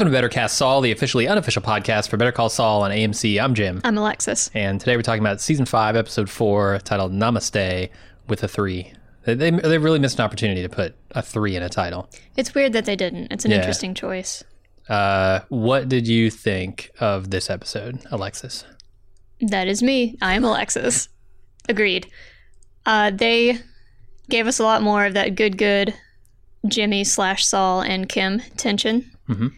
Welcome to Better Cast Saul, the officially unofficial podcast for Better Call Saul on AMC. I'm Jim. I'm Alexis. And today we're talking about season five, episode four, titled Namaste with a three. They, they, they really missed an opportunity to put a three in a title. It's weird that they didn't. It's an Yeah. interesting choice. Uh, what did you think of this episode, Alexis? That is me. I am Alexis. Agreed. Uh, they gave us a lot more of that good, good Jimmy slash Saul and Kim tension. Mhm.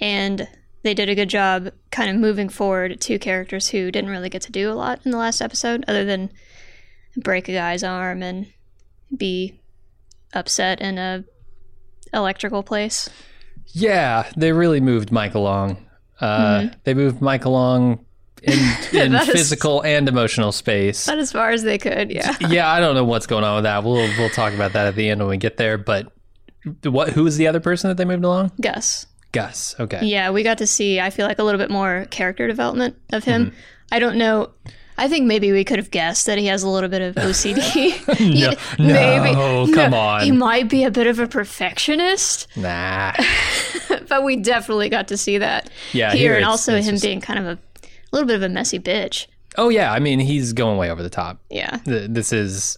And they did a good job kind of moving forward two characters who didn't really get to do a lot in the last episode, other than break a guy's arm and be upset in a electrical place. Yeah, they really moved Mike along. Uh, They moved Mike along in, in Mm-hmm. That is- physical and emotional space. About as far as they could, yeah. yeah, I don't know what's going on with that. We'll we'll talk about that at the end when we get there. But what? Who was the other person that they moved along? Gus. Gus. Okay. Yeah, we got to see, I feel like, a little bit more character development of him. Mm-hmm. I don't know. I think maybe we could have guessed that he has a little bit of OCD. No, Yeah, no, come on. He might be a bit of a perfectionist, Nah. but we definitely got to see that Yeah, here, here and also him just- being kind of a, a little bit of a messy bitch. Oh yeah. I mean, he's going way over the top. Yeah. This is.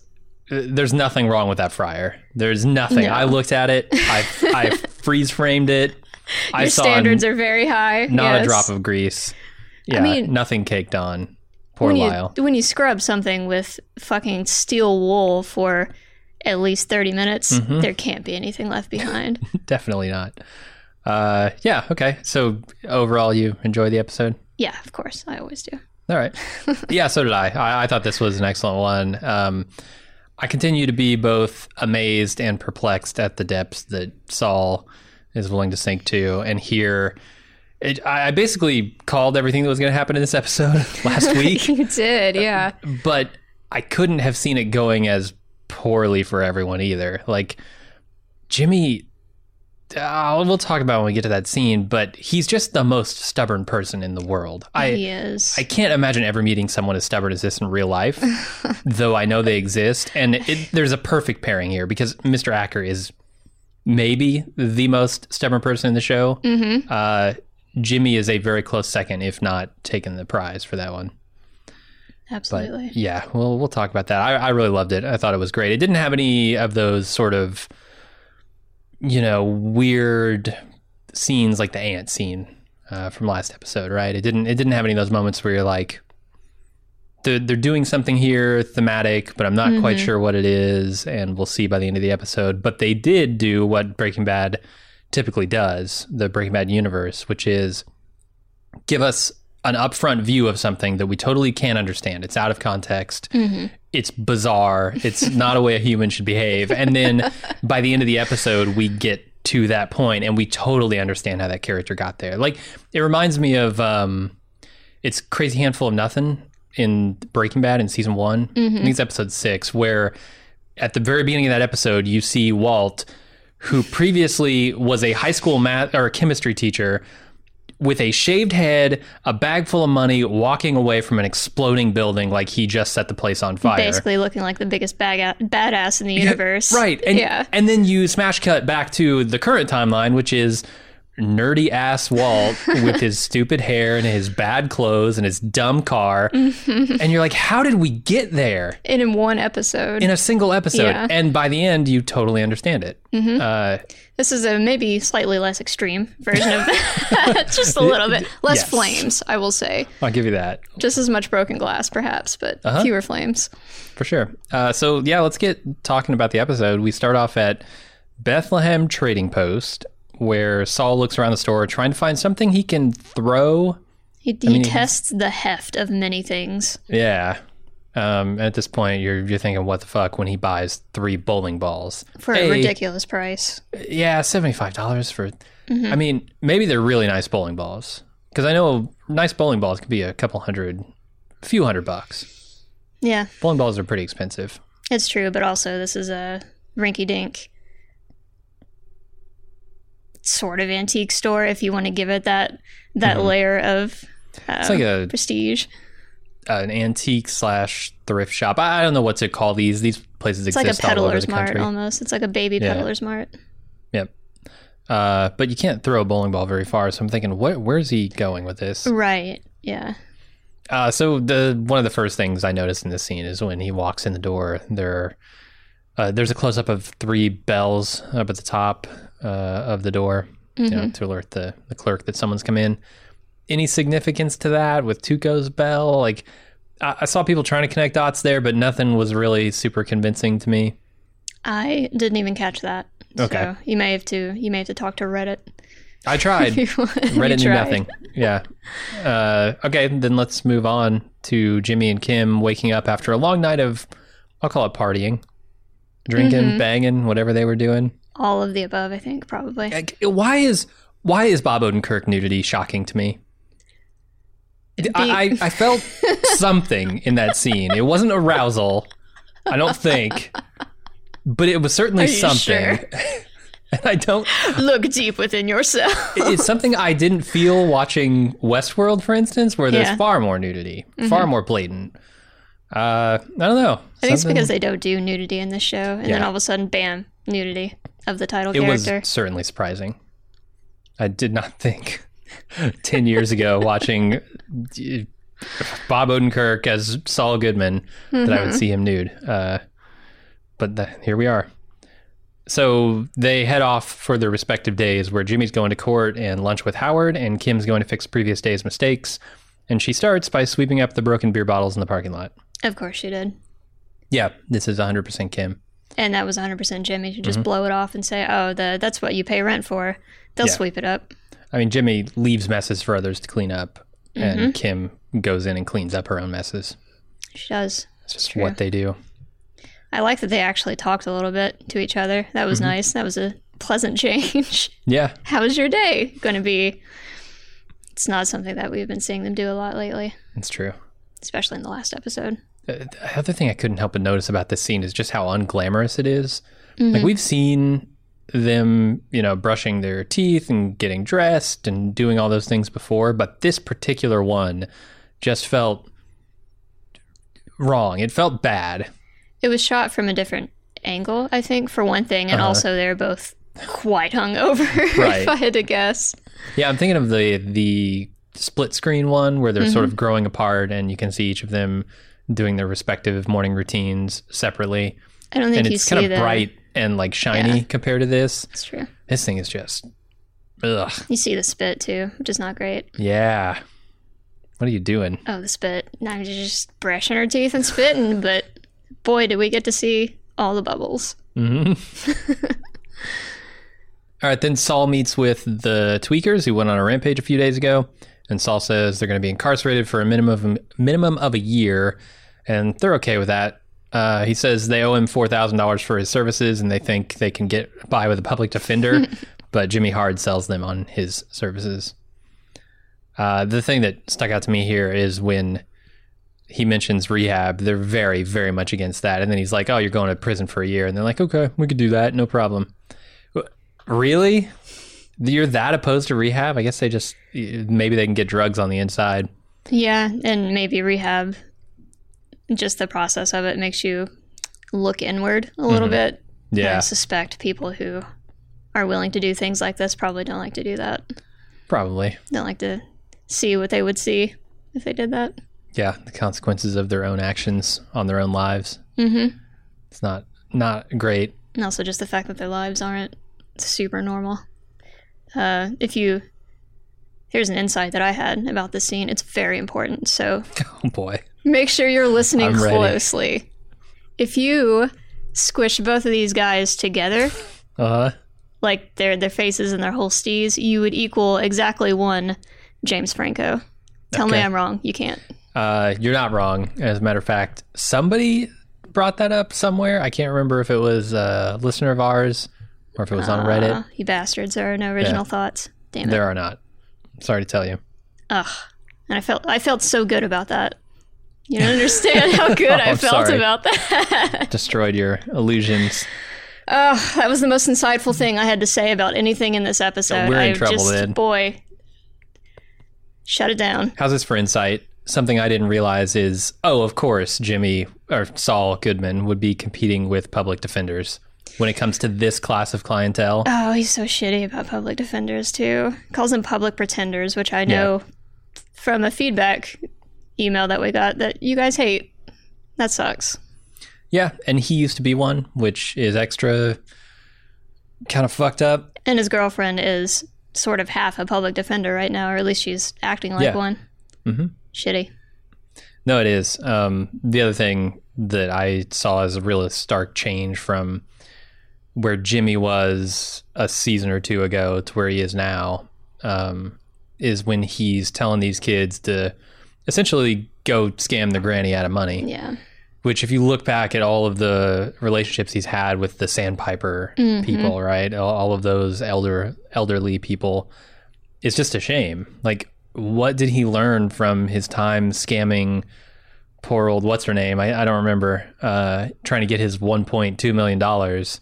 uh, There's nothing wrong with that fryer. There's nothing. No. I looked at it. I I freeze framed it. I Your standards are very high. not yes. a drop of grease. Yeah, mean- nothing caked on. Poor when you, Lyle. when you scrub something with fucking steel wool for at least 30 minutes, Mm-hmm. there can't be anything left behind. Definitely not. Uh, yeah. Okay. So overall, you enjoy the episode. yeah, of course. I always do. All right. yeah, so did I. I. I thought this was an excellent one. Um, I continue to be both amazed and perplexed at the depths that Saul is willing to sink to. And here, it, I basically called everything that was going to happen in this episode last week, You did, yeah. but I couldn't have seen it going as poorly for everyone either. Like, Jimmy. Uh, we'll talk about when we get to that scene, but he's just the most stubborn person in the world. I he is. I can't imagine ever meeting someone as stubborn as this in real life, though I know they exist. And it, there's a perfect pairing here because Mr. Acker is maybe the most stubborn person in the show. mm-hmm. Uh, Jimmy is a very close second, if not taking the prize for that one. But Absolutely. yeah, well, we'll talk about that. I, I really loved it. I thought it was great. It didn't have any of those sort of, you know, weird scenes like the ant scene uh, from last episode, right? It didn't. It didn't have any of those moments where you're like, they're, they're doing something here thematic, but I'm not quite sure what it is, and we'll see by the end of the episode. But they did do what Breaking Bad typically does, the Breaking Bad universe, which is give us an upfront view of something that we totally can't understand. It's out of context. It's bizarre. It's not a way a human should behave. And then by the end of the episode, we get to that point and we totally understand how that character got there. Like it reminds me of um it's Crazy Handful of Nothing in Breaking Bad in season one. I think mm-hmm. it's episode six, where at the very beginning of that episode, you see Walt, who previously was a high school math or chemistry teacher with a shaved head, a bag full of money, walking away from an exploding building like he just set the place on fire. Basically looking like the biggest bag badass in the universe. Right. And, yeah. and then you smash cut back to the current timeline, which is nerdy ass Walt with his stupid hair and his bad clothes and his dumb car. and you're like, how did we get there And in one episode. in a single episode? Yeah. And by the end, you totally understand it. Uh, this is a maybe slightly less extreme version of that. Just a little bit. Less Yes. flames, I will say. I'll give you that Just as much broken glass, perhaps, but Uh-huh. fewer flames. for sure. Uh, so, yeah, let's get talking about the episode. We start off at Bethlehem Trading Post, where Saul looks around the store trying to find something he can throw He, he mean, tests the heft of many things. Yeah. Um, at this point, you're you're thinking, what the fuck? When he buys three bowling balls For Hey, a ridiculous price. Yeah, seventy five dollars for. Mm-hmm. I mean, maybe they're really nice bowling balls because I know nice bowling balls could be a couple hundred, a few hundred bucks. Yeah, Bowling balls are pretty expensive. it's true, but also this is a rinky dink sort of antique store if you want to give it that that layer of uh, Mm-hmm. It's like a prestige. an antique slash thrift shop. I I don't know what to call these. These places exist. It's like exist a all over peddler's mart country. almost. It's like a baby Yeah. peddler's mart. Yep. Uh, but you can't throw a bowling ball very far. So I'm thinking, what? Where's he going with this? Right. Yeah. Uh, so the one of the first things I noticed in this scene is when he walks in the door. There, uh, there's a close up of three bells up at the top uh, of the door, you know, to alert the the clerk that someone's come in. Any significance to that with Tuco's bell? Like, I, I saw people trying to connect dots there, but nothing was really super convincing to me. I didn't even catch that. Okay. So you may have to you may have to talk to Reddit. I tried. Reddit knew tried. nothing. Yeah. Uh, okay, then let's move on to Jimmy and Kim waking up after a long night of, I'll call it partying, drinking, banging, whatever they were doing. All of the above, I think, probably. Why is why is Bob Odenkirk nudity shocking to me? I, I, I felt something in that scene. It wasn't arousal, I don't think, but it was certainly something. sure? and I don't. Look deep within yourself. it's something I didn't feel watching Westworld, for instance, where there's Yeah. Mm-hmm. far more nudity, far more blatant. Uh, I don't know. I think it's because they don't do nudity in this show, and then all of a sudden, bam, nudity of the title it was certainly surprising. I did not think ten years ago watching Bob Odenkirk as Saul Goodman that Mm-hmm. I would see him nude. Uh, but the, here we are. So they head off for their respective days, where Jimmy's going to court and lunch with Howard, and Kim's going to fix previous day's mistakes. And she starts by sweeping up the broken beer bottles in the parking lot. Of course she did. Yeah, this is 100% Kim. And that was 100% Jimmy to just Mm-hmm. blow it off and say, oh, the, that's what you pay rent for. They'll Yeah. sweep it up. I mean, Jimmy leaves messes for others to clean up, Mm-hmm. and Kim goes in and cleans up her own messes. She does. It's just what they do. I like that they actually talked a little bit to each other. That Mm-hmm. was nice. That was a pleasant change. Yeah, How was your day going to be? It's not something that we've been seeing them do a lot lately, it's true. especially in the last episode. The other thing I couldn't help but notice about this scene is just how unglamorous it is. Mm-hmm. Like we've seen them, you know, brushing their teeth and getting dressed and doing all those things before, but this particular one just felt wrong. It felt bad. It was shot from a different angle, I think, for one thing, and also they're both quite hungover, Uh-huh. Right. if I had to guess. Yeah, I'm thinking of the the split screen one where they're sort Mm-hmm. of growing apart and you can see each of them doing their respective morning routines separately. I don't think And it's kind of bright and like shiny Yeah. compared to this. It's true. This thing is just ugh. You see the spit too, which is not great. Yeah. What are you doing? Oh, the spit. Now you're just brushing her teeth and spitting, but boy, did we get to see all the bubbles. hmm All right, then Saul meets with the Tweakers who went on a rampage a few days ago, and Saul says they're going to be incarcerated for a minimum of, minimum of a year, and they're okay with that. Uh, he says they owe him four thousand dollars for his services, and they think they can get by with a public defender, but Jimmy Hard sells them on his services. Uh, the thing that stuck out to me here is when he mentions rehab, they're very, very much against that. And then he's like, "Oh, you're going to prison for a year," and they're like, "Okay, we could do that, no problem." Really? You're that opposed to rehab? I guess they just maybe they can get drugs on the inside. Yeah, and maybe rehab. Just the process of it makes you look inward a little bit. Mm-hmm. Yeah, I suspect people who are willing to do things like this probably don't like to do that. probably. Don't like to see what they would see if they did that. Yeah, the consequences of their own actions on their own lives. Mm-hmm. It's not not great. And also just the fact that their lives aren't super normal. Uh, if you here's an insight that I had about this scene. It's very important. So Oh boy. Make sure you're listening closely. If you squish both of these guys together, Uh, like their their faces and their whole stees, you would equal exactly one James Franco. Tell me I'm wrong. You can't. uh, you're not wrong. As a matter of fact, somebody brought that up somewhere. I can't remember if it was a listener of ours or if it was on Reddit. Uh, you bastards. There are no original thoughts. Damn it. There are not. Sorry to tell you. Ugh. And I felt I felt so good about that. You don't understand how good oh, I I'm felt sorry. about that. Destroyed your illusions. Oh, that was the most insightful thing I had to say about anything in this episode. We're in I trouble just, then. Boy, shut it down. How's this for insight? Something I didn't realize is, oh, of course, Jimmy or Saul Goodman would be competing with public defenders. when it comes to this class of clientele. Oh, he's so shitty about public defenders too. Calls them public pretenders, which I know from a feedback email that we got that you guys hate. That sucks. Yeah, and he used to be one, which is extra kind of fucked up. And his girlfriend is sort of half a public defender right now, or at least she's acting like Yeah. one. hmm Shitty. No, it is. Um, the other thing that I saw as a real stark change from where Jimmy was a season or two ago to where he is now um, is when he's telling these kids to essentially go scam the granny out of money. Yeah. Which, if you look back at all of the relationships he's had with the Sandpiper Mhm. people, right, all, all of those elder elderly people, it's just a shame. Like, what did he learn from his time scamming poor old what's her name? I, I don't remember. Uh, trying to get his one point two million dollars.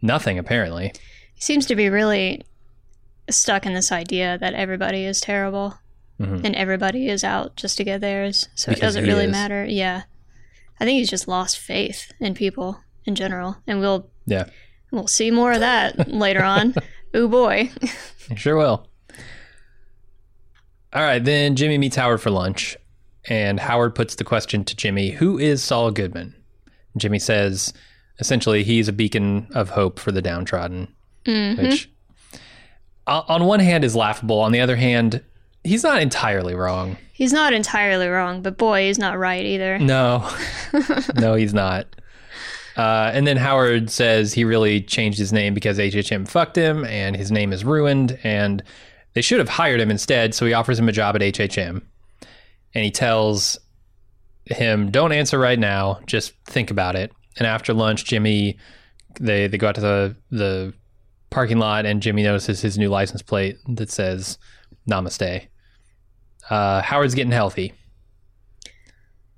Nothing apparently. He seems to be really stuck in this idea that everybody is terrible Mhm. and everybody is out just to get theirs. So Because it doesn't really is. matter. Yeah. I think he's just lost faith in people in general. And we'll Yeah, we'll see more of that later on. Ooh boy. sure will. All right, then Jimmy meets Howard for lunch, and Howard puts the question to Jimmy, "Who is Saul Goodman?" Jimmy says, essentially, he's a beacon of hope for the downtrodden. Mhm. which on one hand is laughable on the other hand he's not entirely wrong. He's not entirely wrong, but boy, he's not right either. no. No he's not. Uh, and then howard says he really changed his name because hhm fucked him and his name is ruined and they should have hired him instead so he offers him a job at hhm and he tells him don't answer right now. Just think about it. And after lunch jimmy they they go out to the the parking lot and Jimmy notices his new license plate that says Namaste. Uh, Howard's getting healthy.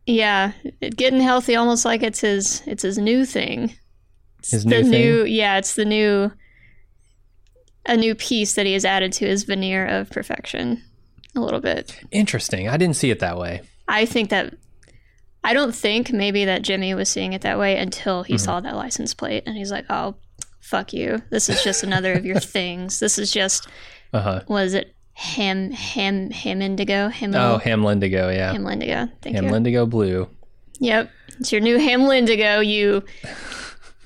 Yeah, getting healthy almost like it's his it's his new thing. It's His the new thing? yeah, it's the new a new piece that he has added to his veneer of perfection a little bit. Interesting. I didn't see it that way. I think that I don't think maybe that Jimmy was seeing it that way until he Mm-hmm. saw that license plate and he's like, "Oh, fuck you. This is just another of your things. This is just Uh huh. was it ham ham ham indigo ham Oh, Hamlindigo. Yeah. ham lindigo. Thank Ham you. Lindigo Blue. Yep. It's your new Hamlindigo, you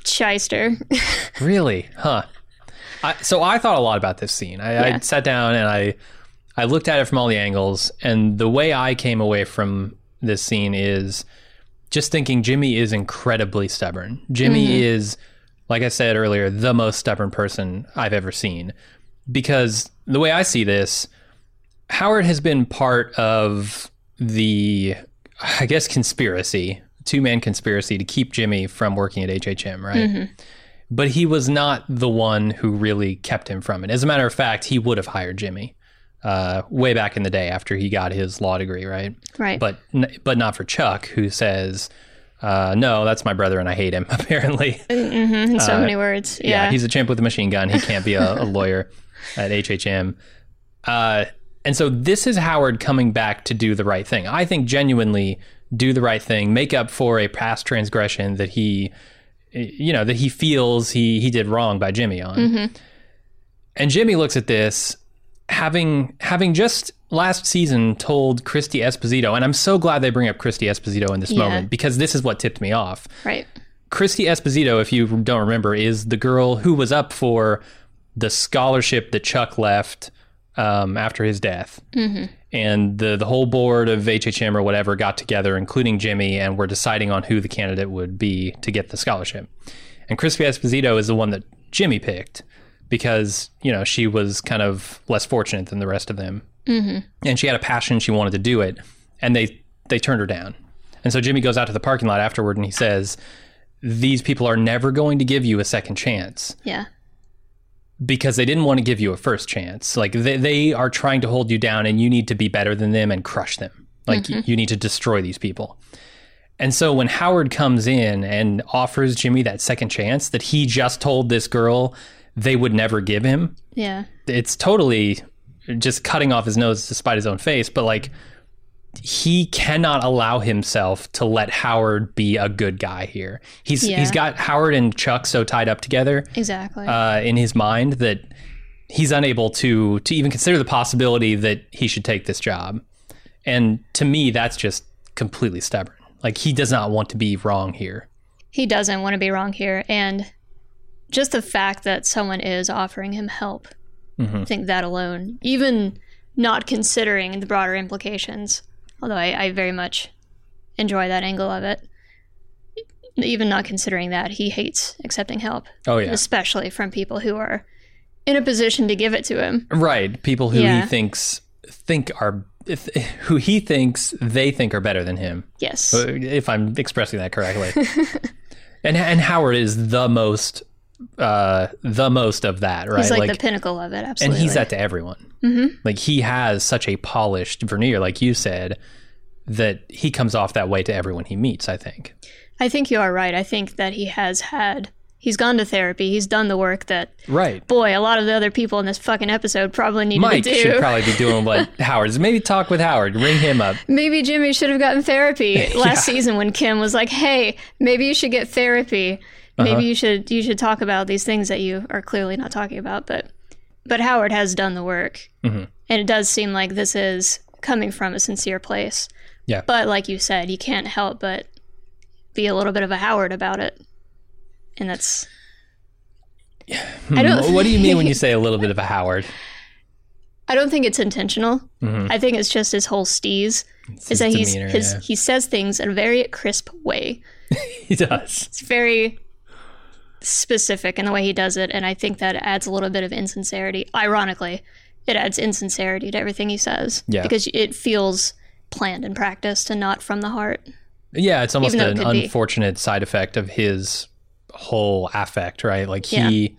shyster. Really? Huh. I, so I thought a lot about this scene. I, I sat down and I I looked at it from all the angles, and the way I came away from this scene is just thinking Jimmy is incredibly stubborn. Jimmy mm-hmm. is, like I said earlier, the most stubborn person I've ever seen. Because the way I see this, Howard has been part of the, I guess, conspiracy, two man conspiracy to keep Jimmy from working at HHM, right? But he was not the one who really kept him from it. As a matter of fact, he would have hired Jimmy uh, way back in the day after he got his law degree, right? Right. But n- but not for Chuck, who says, uh, "No, that's my brother, and I hate him." Apparently, hmm in so uh, many words. yeah. Yeah. he's a chimp with a machine gun. He can't be a, a lawyer at HHM. Uh, and so this is Howard coming back to do the right thing. I think genuinely do the right thing, make up for a past transgression that he, you know, that he feels he he did wrong by Jimmy on. Mm-hmm. And Jimmy looks at this, having having just last season told Christy Esposito, and I'm so glad they bring up Christy Esposito in this Yeah. moment because this is what tipped me off. right. Christy Esposito, if you don't remember, is the girl who was up for the scholarship that Chuck left um, after his death. Mm-hmm. And the, the whole board of HHM or whatever got together, including Jimmy, and were deciding on who the candidate would be to get the scholarship. And Christy Esposito is the one that Jimmy picked because, you know, she was kind of less fortunate than the rest of them. Mm-hmm. And she had a passion, she wanted to do it. And they, they turned her down. And so Jimmy goes out to the parking lot afterward and he says, These people are never going to give you a second chance Yeah. Because they didn't want to give you a first chance. Like they, they are trying to hold you down and you need to be better than them and crush them. Like you, you need to destroy these people. And so when Howard comes in and offers Jimmy that second chance that he just told this girl they would never give him, Yeah. it's totally just cutting off his nose to spite his own face. But like, he cannot allow himself to let Howard be a good guy here. He's Yeah. he's got Howard and Chuck so tied up together Exactly. uh, in his mind that he's unable to to even consider the possibility that he should take this job. And to me, that's just completely stubborn. Like he does not want to be wrong here. he doesn't want to be wrong here. And just the fact that someone is offering him help, Mhm. I think that alone, even not considering the broader implications, although I, I very much enjoy that angle of it, even not considering that, he hates accepting help, Oh yeah, especially from people who are in a position to give it to him. right. People who Yeah. he thinks think are if, who he thinks they think are better than him. Yes. Uh, if I'm expressing that correctly. and and Howard is the most uh the most of that, right? He's like, the pinnacle of it, absolutely. and he's that to everyone. Mm-hmm. Like he has such a polished veneer, like you said, that he comes off that way to everyone he meets. I think. I think you are right. I think that he has had, he's gone to therapy, he's done the work that Right. boy, a lot of the other people in this fucking episode probably needed Mike to do. should probably be doing what Howard's. Maybe talk with Howard, ring him up. maybe Jimmy should have gotten therapy last season when Kim was like, "Hey, maybe you should get therapy. Maybe Uh-huh. you should you should talk about these things that you are clearly not talking about." But but Howard has done the work, Mm-hmm. and it does seem like this is coming from a sincere place. Yeah. But like you said, you can't help but be a little bit of a Howard about it, and that's. I don't. Hmm, What do you mean when you say a little bit of a Howard? I don't think it's intentional. Mhm. I think it's just his whole steez. It's is that he's his yeah. he says things in a very crisp way. He does. It's very specific in the way he does it, and I think that adds a little bit of insincerity. Ironically, it adds insincerity to everything he says. Yeah. Because it feels planned and practiced and not from the heart. Yeah, it's almost though it an be. unfortunate side effect of his whole affect, right? Like he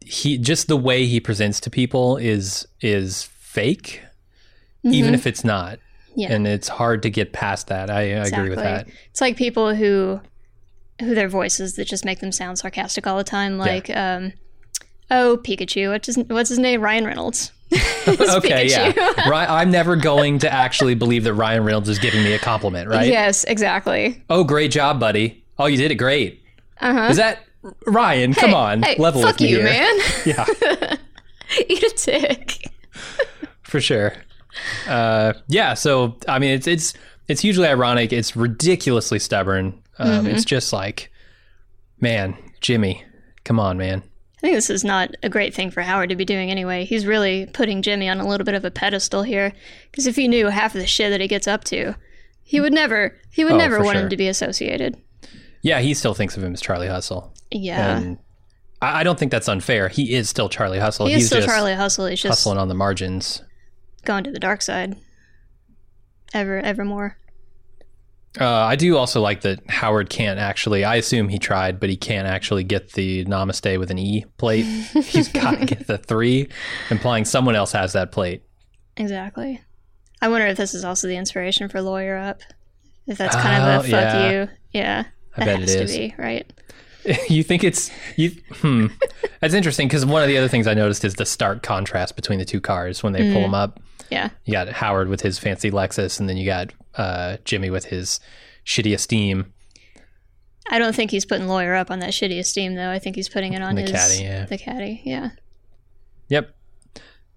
he just the way he presents to people is is fake, even if it's not. Mm-hmm. Yeah. And it's hard to get past that. I, I agree with that. It's like people who who their voices that just make them sound sarcastic all the time, like um Oh, Pikachu. What's his, what's his name? Ryan Reynolds. Okay, Pikachu. yeah. I'm never going to actually believe that Ryan Reynolds is giving me a compliment, right? Yes, exactly. Oh, great job, buddy. Oh, you did it great. Uh-huh. Is that Ryan? Come on, hey, level fuck with me you, here. man. Yeah. Eat a dick. for sure. Uh, yeah, so I mean, it's it's it's hugely ironic. It's ridiculously stubborn. Um, Mm-hmm. It's just like, man, Jimmy, come on, man. I think this is not a great thing for Howard to be doing anyway. He's really putting Jimmy on a little bit of a pedestal here. Because if he knew half of the shit that he gets up to, he would never he would Oh, never want sure. him to be associated. Yeah, he still thinks of him as Charlie Hustle, Yeah. and I, I don't think that's unfair. He is still Charlie Hustle. he He's still just Charlie Hustle. He's just hustling on the margins. going to the dark side. Ever ever more. Uh, I do also like that Howard can't actually. I assume he tried, but he can't actually get the Namaste with an E plate. He's got to get the three, implying someone else has that plate. Exactly. I wonder if this is also the inspiration for Lawyer Up. If that's kind of Oh, a fuck yeah. you. Yeah. I That bet has it to be, right? you think it's you? Hmm. That's interesting because one of the other things I noticed is the stark contrast between the two cars when they pull them up. Yeah. You got Howard with his fancy Lexus, and then you got uh, Jimmy with his shitty Esteem. I don't think he's putting Lawyer Up on that shitty esteem though. I think he's putting it on The his caddy, yeah. the caddy. Yeah. Yep.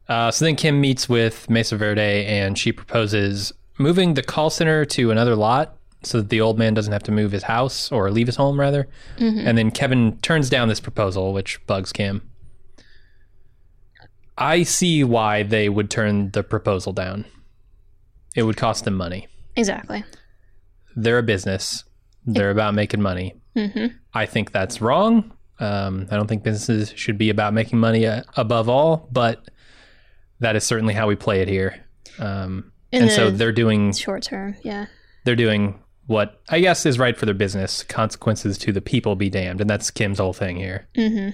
Uh, so then Kim meets with Mesa Verde, and she proposes moving the call center to another lot so that the old man doesn't have to move his house or leave his home rather. And then Kevin turns down this proposal, which bugs Kim. I see why they would turn the proposal down. It would cost them money. Exactly. They're a business. They're about making money. hmm I think that's wrong. Um, I don't think businesses should be about making money uh, above all, but that is certainly how we play it here. Um, and so they're doing short term, yeah. they're doing what I guess is right for their business. Consequences to the people be damned, and that's Kim's whole thing here. hmm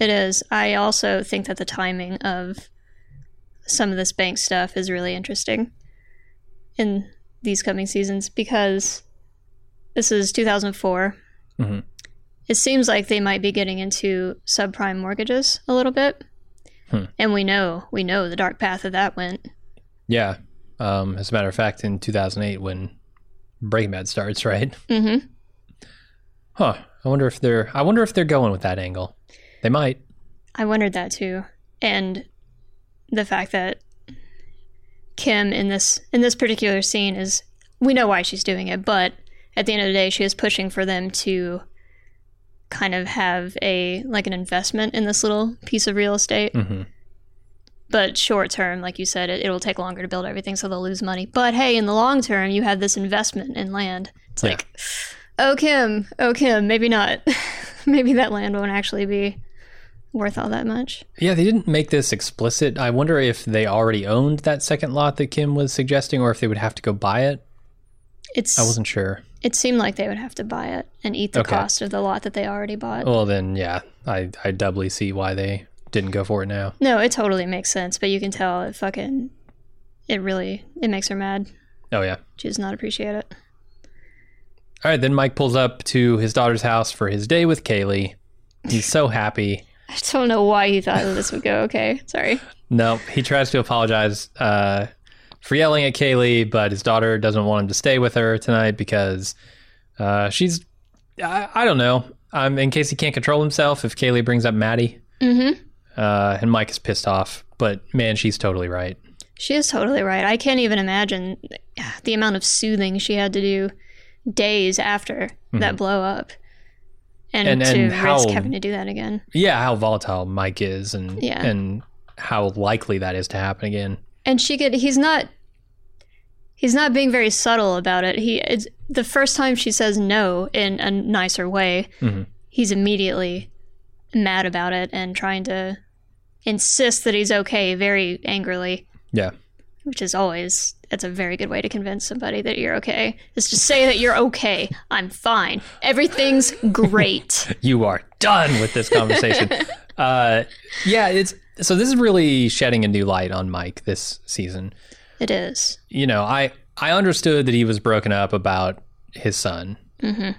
It is. I also think that the timing of some of this bank stuff is really interesting in these coming seasons because this is 2004. Mhm. It seems like they might be getting into subprime mortgages a little bit. Hmm. And we know, we know the dark path that that went. Yeah, Um, as a matter of fact, in 2008, when Breaking Bad starts, right? Mm-hmm. Huh. I wonder if they're. I wonder if they're going with that angle. They might. I wondered that too, and the fact that Kim in this in this particular scene is we know why she's doing it, but at the end of the day, she is pushing for them to kind of have a like an investment in this little piece of real estate. hmm But short term, like you said, it, it'll take longer to build everything, so they'll lose money. But hey, in the long term, you have this investment in land. It's Yeah. like, oh Kim, oh Kim, maybe not. maybe that land won't actually be worth all that much. Yeah, they didn't make this explicit. I wonder if they already owned that second lot that Kim was suggesting, or if they would have to go buy it. It's I wasn't sure. It seemed like they would have to buy it and eat the Okay. cost of the lot that they already bought. Well, then, yeah, I I doubly see why they didn't go for it now. No, it totally makes sense, but you can tell it fucking it really it makes her mad. Oh yeah. She does not appreciate it. All right, then Mike pulls up to his daughter's house for his day with Kaylee. He's so happy. I don't know why he thought this would go okay. Sorry. No, he tries to apologize uh, for yelling at Kaylee, but his daughter doesn't want him to stay with her tonight because uh, she's, I, I don't know. Um, in case he can't control himself, if Kaylee brings up Maddie, Mm-hmm. uh, and Mike is pissed off, but man, she's totally right. She is totally right. I can't even imagine the amount of soothing she had to do days after that blow up. And, Mm-hmm. And- to and risk how- having to do that again. Yeah, how volatile Mike is, and Yeah. and how likely that is to happen again. and she could he's not he's not being very subtle about it he it's the first time she says no in a nicer way Mhm. he's immediately mad about it and trying to insist that he's okay very angrily Yeah. Which is always it's a very good way to convince somebody that you're okay is to say that you're okay i'm fine everything's great you are done with this conversation. uh, yeah, it's so this is really shedding a new light on Mike this season. it is You know, I I understood that he was broken up about his son hmm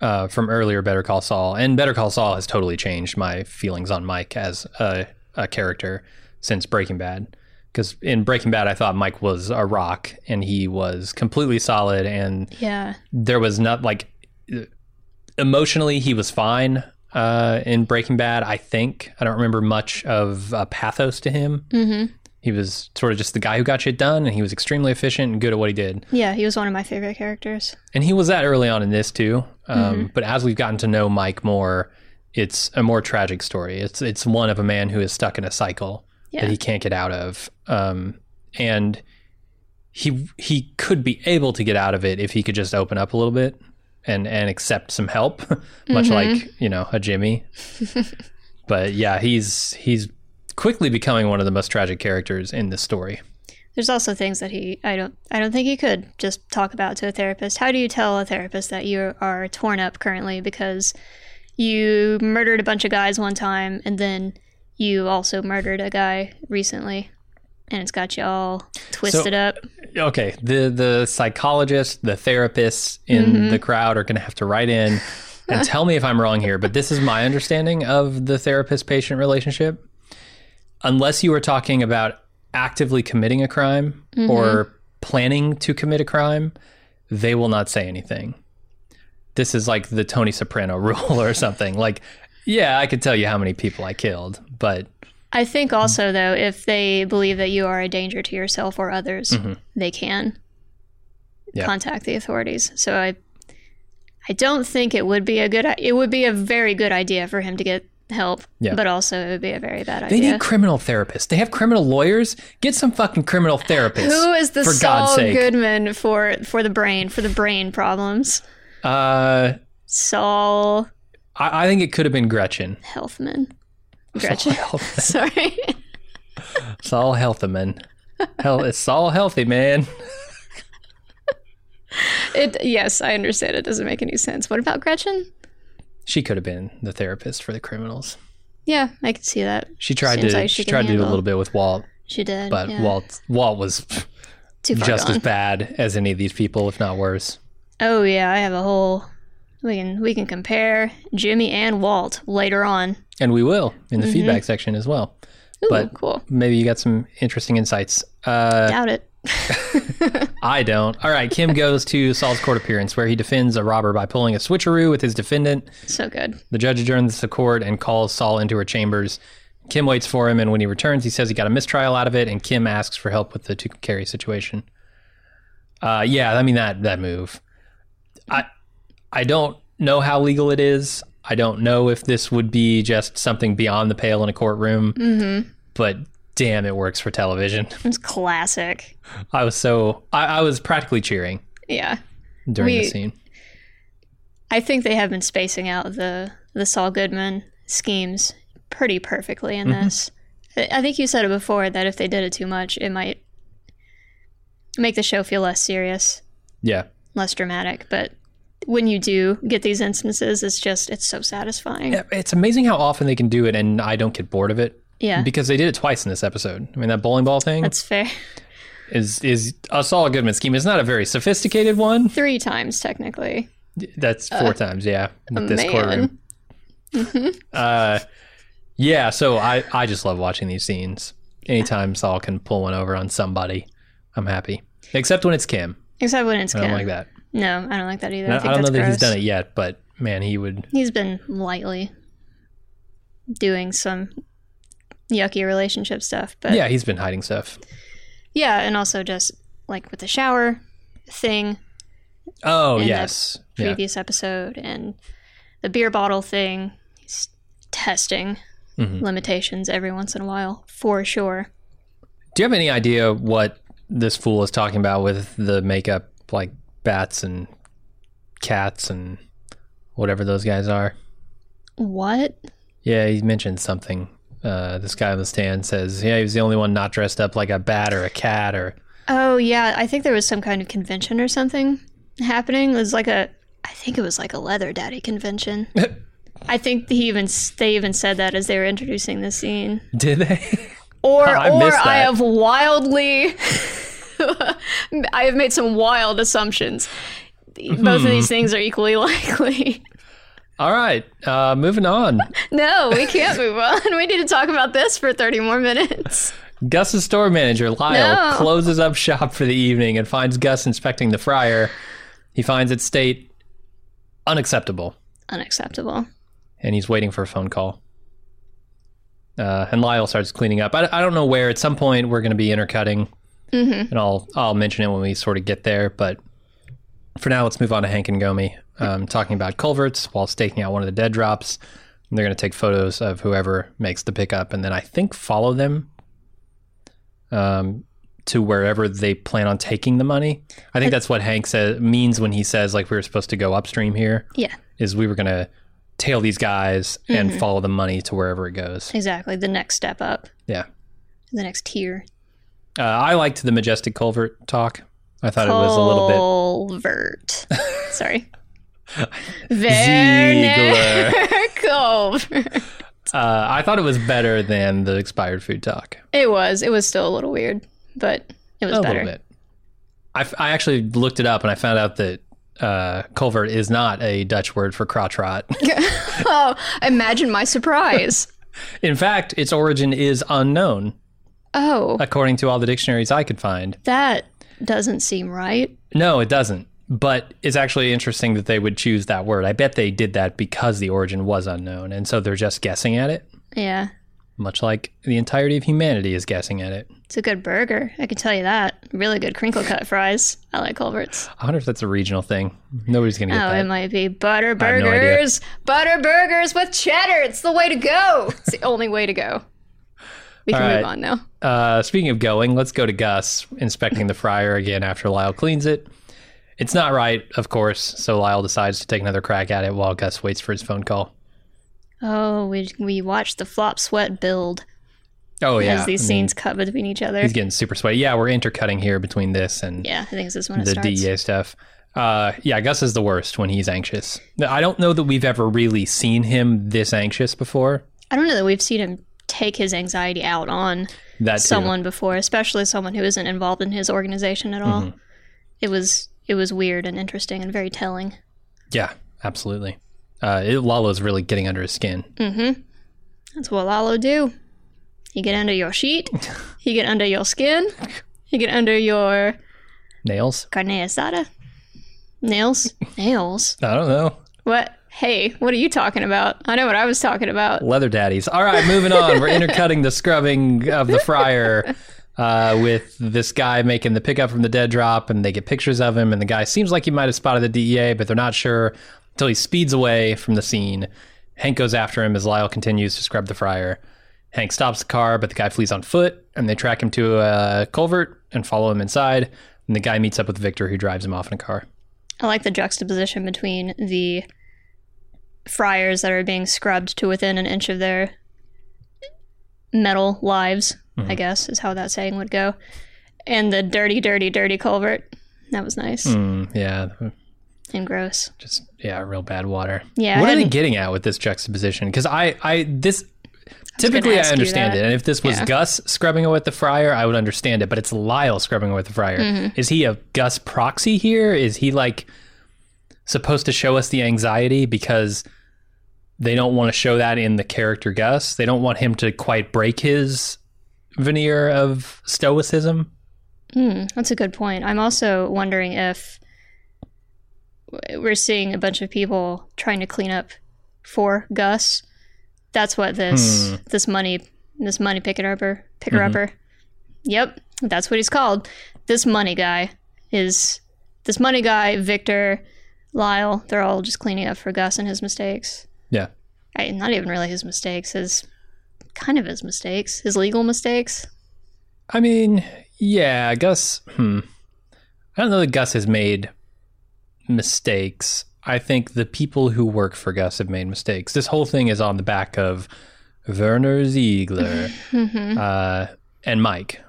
uh, from earlier Better Call Saul, and Better Call Saul has totally changed my feelings on Mike as a, a character since Breaking Bad. Because in Breaking Bad, I thought Mike was a rock, and he was completely solid, and yeah there was not like emotionally he was fine uh, in Breaking Bad. I think I don't remember much of uh, pathos to him. hmm He was sort of just the guy who got shit done, and he was extremely efficient and good at what he did. yeah he was one of my favorite characters And he was that early on in this too. Um, But as we've gotten to know Mike more, it's a more tragic story. It's it's one of a man who is stuck in a cycle Yeah. that he can't get out of, um, and he he could be able to get out of it if he could just open up a little bit and and accept some help, much like you know a Jimmy. but yeah, he's he's quickly becoming one of the most tragic characters in this story. There's also things that he I don't I don't think he could just talk about to a therapist. How do you tell a therapist that you are torn up currently because you murdered a bunch of guys one time and then you also murdered a guy recently and it's got you all twisted up. okay the the psychologist the therapists in mm-hmm. the crowd are going to have to write in and tell me if i'm wrong here but this is my understanding of the therapist patient relationship. Unless you are talking about actively committing a crime mm-hmm. or planning to commit a crime they will not say anything. This is like the tony soprano rule or something. Like yeah i could tell you how many people i killed but I think also though if they believe that you are a danger to yourself or others, they can Yeah. contact the authorities. So I I don't think it would be a good it would be a very good idea for him to get help, Yeah. but also it would be a very bad idea. they need criminal therapists they have criminal lawyers get some fucking criminal therapists Who is the for Saul God's sake. Goodman for for the brain for the brain problems? Uh, Saul I, I think it could have been Gretchen. Healthman. Gretchen. Health- Sorry. Saul Healthyman. Hell, it's Saul Healthy, man. It yes, I understand it doesn't make any sense. What about Gretchen? She could have been the therapist for the criminals. Yeah, I could see that. She tried Seems to. like she she tried to do a little bit with Walt, She did. but yeah. Walt Walt was just gone. as bad as any of these people, if not worse. Oh yeah, I have a whole. We can we can compare Jimmy and Walt later on. And we will in the feedback section as well. Ooh, But- cool. Maybe you got some interesting insights. Uh, Doubt it. I don't. All right, Kim goes to Saul's court appearance where he defends a robber by pulling a switcheroo with his defendant. So good. The judge adjourns the court and calls Saul into her chambers. Kim waits for him, and when he returns, he says he got a mistrial out of it, and Kim asks for help with the two carry situation. Uh, yeah, I mean that that move. I I don't know how legal it is. I don't know if this would be just something beyond the pale in a courtroom. Mm-hmm. But damn, it works for television. It's classic. I was so I, I was practically cheering Yeah. during the scene. I think they have been spacing out the the Saul Goodman schemes pretty perfectly in this. I I think you said it before that if they did it too much, it might make the show feel less serious, Yeah. less dramatic. But when you do get these instances, it's just it's so satisfying. It's amazing how often they can do it, and I don't get bored of it Yeah, because they did it twice in this episode. I mean, that bowling ball thing that's fair. is is a Saul Goodman scheme. It's not a very sophisticated one. Three times technically. That's four times, yeah. With this man. courtroom. uh, yeah. So I I just love watching these scenes. Anytime Saul can pull one over on somebody, I'm happy. Except when it's Kim. Except when it's I don't Kim. like that. No, I don't like that either. I, I, think I don't know that's that he's done it yet, but man, he would. He's been lightly doing some yucky relationship stuff, but Yeah, he's been hiding stuff. Yeah, and also just like with the shower thing Oh yes, yeah. previous episode and the beer bottle thing. He's testing Mhm. limitations every once in a while, for sure. Do you have any idea what this fool is talking about with the makeup, like bats and cats and whatever those guys are? What? Yeah, he mentioned something. Uh, this guy on the stand says, "Yeah, he was the only one not dressed up like a bat or a cat or." Oh yeah, I think there was some kind of convention or something happening. It was like a, I think it was like a leather daddy convention. I think he even they even said that as they were introducing the scene. Did they? Or I or I have wildly I have made some wild assumptions. Both of Hmm. these things are equally likely. All right, uh, moving on. no, we can't move on. We need to talk about this for 30 more minutes. Gus's store manager, Lyle, No. closes up shop for the evening and finds Gus inspecting the fryer. He finds its state unacceptable. Unacceptable. and he's waiting for a phone call. Uh, and Lyle starts cleaning up. I, I don't know where. At some point, we're going to be intercutting, Mm-hmm. and I'll I'll mention it when we sort of get there. But for now, let's move on to Hank and Gomi um, talking about culverts while staking out one of the dead drops. And they're going to take photos of whoever makes the pickup, and then I think follow them um, to wherever they plan on taking the money. I think that's what Hank says means when he says like we were supposed to go upstream here Yeah, is we were going to tail these guys and follow the money to wherever it goes. exactly. The next step up, Yeah. the next tier. Uh, I liked the majestic culvert talk. I thought it was a little bit. Culvert. Sorry. Werner Culvert. Uh, I thought it was better than the expired food talk. It was. It was still a little weird, but it was a better. little bit. I, f- I actually looked it up and I found out that uh, culvert is not a Dutch word for crotch rot. Oh, imagine my surprise. In fact, its origin is unknown, Oh, according to all the dictionaries I could find. that doesn't seem right. No, it doesn't. But it's actually interesting that they would choose that word. I bet they did that because the origin was unknown. And so they're just guessing at it, Yeah, much like the entirety of humanity is guessing at it. it's a good burger. I can tell you that. Really good crinkle cut fries. I like Culver's. I wonder if that's a regional thing. Nobody's going to get Oh, get it that. might be butter have no burgers. butter burgers with cheddar. It's the way to go. It's the only way to go. We can All move on now. Uh, speaking of going, let's go to Gus inspecting the fryer again after Lyle cleans it. It's not right, of course, so Lyle decides to take another crack at it while Gus waits for his phone call. Oh, we we watched the flop sweat build Oh, yeah. as these I mean, scenes cut between each other. He's getting super sweaty. Yeah, we're intercutting here between this and Yeah, I think this is when the starts. DEA stuff. Uh, yeah, Gus is the worst when he's anxious. I don't know that we've ever really seen him this anxious before. I don't know that we've seen him take his anxiety out on That too. someone before, especially someone who isn't involved in his organization at all. Mm-hmm. It was it was weird and interesting and very telling. Yeah, absolutely. Uh, it, Lalo's really getting under his skin. Mm-hmm. That's what Lalo do. He get under your sheet. he get under your skin. He You get under your Nails? carne asada. Nails. Nails. I don't know. What? Hey, what are you talking about? I know what I was talking about. Leather daddies. All right, moving on. We're intercutting the scrubbing of the fryer uh, with this guy making the pickup from the dead drop, and they get pictures of him. And the guy seems like he might have spotted the DEA, but they're not sure until he speeds away from the scene. Hank goes after him as Lyle continues to scrub the fryer. Hank stops the car, but the guy flees on foot, and they track him to a culvert and follow him inside. And the guy meets up with Victor, who drives him off in a car. I like the juxtaposition between the fryers that are being scrubbed to within an inch of their metal lives, I guess is how that saying would go, and the dirty, dirty, dirty culvert. That was nice Mm, yeah, and gross. just yeah, real bad water. Yeah, what are they getting at with this juxtaposition? Because I, I this typically I understand it, and if this was Yeah. Gus scrubbing away with the fryer, I would understand it. But it's Lyle scrubbing away with the fryer. Mm-hmm. Is he a Gus proxy here? Is he like supposed to show us the anxiety because they don't want to show that in the character Gus? They don't want him to quite break his veneer of stoicism. Hmm, that's a good point. I'm also wondering if we're seeing a bunch of people trying to clean up for Gus. That's what this Hmm. this money this money picker upper picker upper. Yep, that's what he's called. This money guy is this money guy. Victor, Lyle, they're all just cleaning up for Gus and his mistakes. Yeah. I, not even really his mistakes. His kind of his mistakes. His legal mistakes. I mean, yeah, Gus. Hmm. I don't know that Gus has made mistakes. I think the people who work for Gus have made mistakes. This whole thing is on the back of Werner Ziegler uh, and Mike.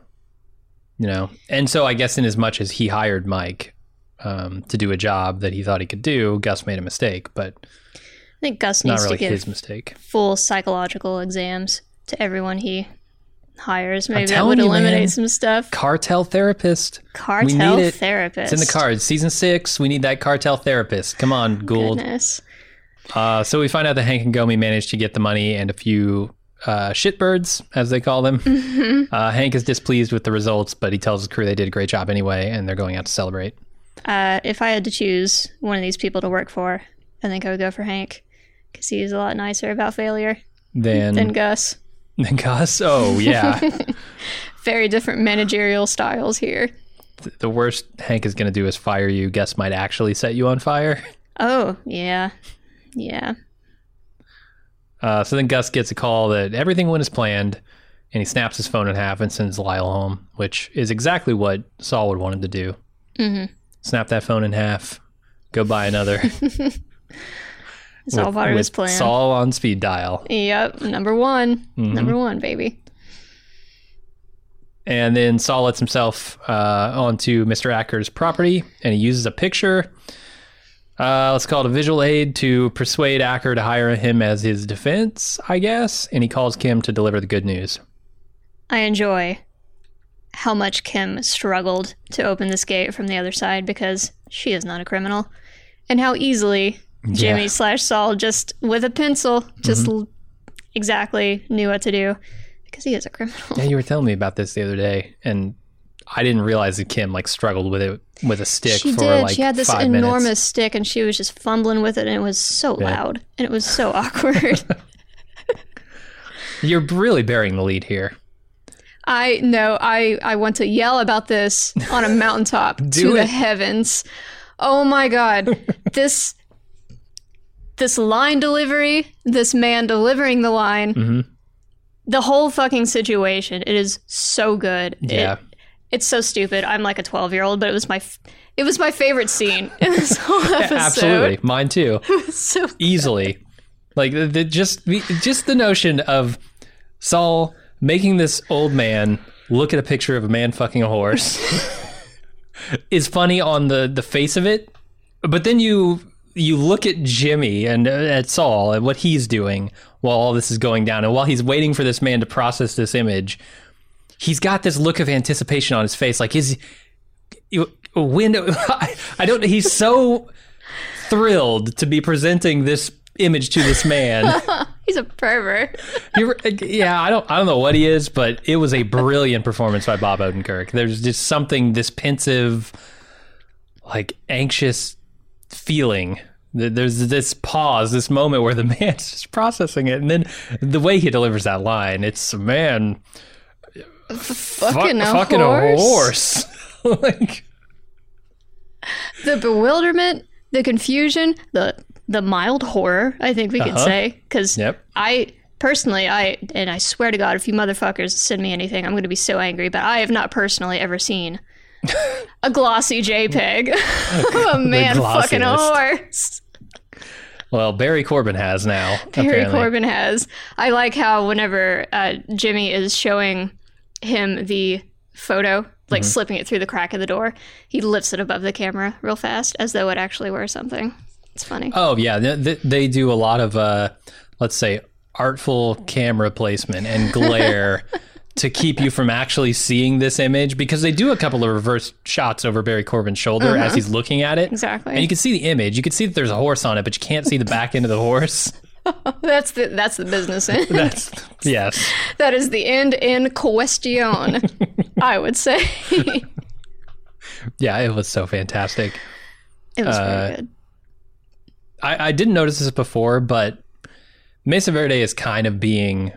You know, and so I guess in as much as he hired Mike um, to do a job that he thought he could do, Gus made a mistake, but I think Gus needs really to give his mistake. full psychological exams to everyone he hires. Maybe that would eliminate man. some stuff. Cartel therapist. Cartel it. therapist. It's in the cards. Season six. We need that cartel therapist. Come on, Gould. Uh, so we find out that Hank and Gomi managed to get the money and a few uh, shitbirds, as they call them. Mm-hmm. Uh, Hank is displeased with the results, but he tells his crew they did a great job anyway, and they're going out to celebrate. Uh, if I had to choose one of these people to work for, I think I would go for Hank because he's a lot nicer about failure Then, than Gus. Than Gus, oh yeah, Very different managerial styles here. the worst Hank is going to do is fire you. Gus might actually set you on fire. Oh, yeah. Yeah. Uh, so then Gus gets a call that everything went as planned, and he snaps his phone in half and sends Lyle home, which is exactly what Saul would want him to do. Mm-hmm. Snap that phone in half, go buy another. It's of his plan. Saul on speed dial. Yep. Number one. Mm-hmm. Number one, baby. And then Saul lets himself uh, onto Mr. Acker's property, and he uses a picture. Uh, let's call it a visual aid to persuade Acker to hire him as his defense, I guess. And he calls Kim to deliver the good news. I enjoy how much Kim struggled to open this gate from the other side because she is not a criminal, and how easily Jimmy Yeah. slash Saul just with a pencil just l- exactly knew what to do because he is a criminal. Yeah, you were telling me about this the other day, and I didn't realize that Kim like struggled with it with a stick She for did. like she had this enormous minutes. stick, and she was just fumbling with it, and it was so loud, and it was so awkward. You're really bearing the lead here. I know. I I want to yell about this on a mountaintop to the heavens. Oh my god. this this line delivery, this man delivering the line, Mhm. the whole fucking situation. It is so good. It- Yeah. it's so stupid. I'm like a 12 year old, but it was my f- it was my favorite scene in this whole episode. Absolutely, mine too. So easily. Like the, the just the, just the notion of Saul making this old man look at a picture of a man fucking a horse is funny on the the face of it, but then you you look at Jimmy and uh, at Saul and what he's doing while all this is going down, and while he's waiting for this man to process this image, he's got this look of anticipation on his face, like his when I don't. He's so thrilled to be presenting this image to this man He's a pervert. Yeah, I don't I don't know what he is, but it was a brilliant performance by Bob Odenkirk. There's just something this pensive, like anxious feeling. Th- There's this pause, this moment where the man's just processing it, and then the way he delivers that line, it's man, Fucking, fu- a, fucking horse. a horse. like, The bewilderment, the confusion, the the mild horror. I think we could Uh-huh. say because yep. I personally, I and I swear to God, if you motherfuckers send me anything, I'm going to be so angry. But I have not personally ever seen a glossy JPEG of a man fucking a horse. Well, Barry Corbin has now. Barry apparently. Corbin has. I like how whenever uh, Jimmy is showing him the photo, like Mm-hmm. slipping it through the crack of the door, he lifts it above the camera real fast, as though it actually were something. It's funny. Oh yeah, they, they- they do a lot of uh, let's say artful camera placement and glare to keep you from actually seeing this image because they do a couple of reverse shots over Barry Corbin's shoulder as he's looking at it. Exactly. And you can see the image. You can see that there's a horse on it, but you can't see the back end of the horse. That's the that's the business end. That's yes. that is the end in question. I would say Yeah, it was so fantastic. It was Uh, very good. I, I didn't notice this before, but Mesa Verde is kind of being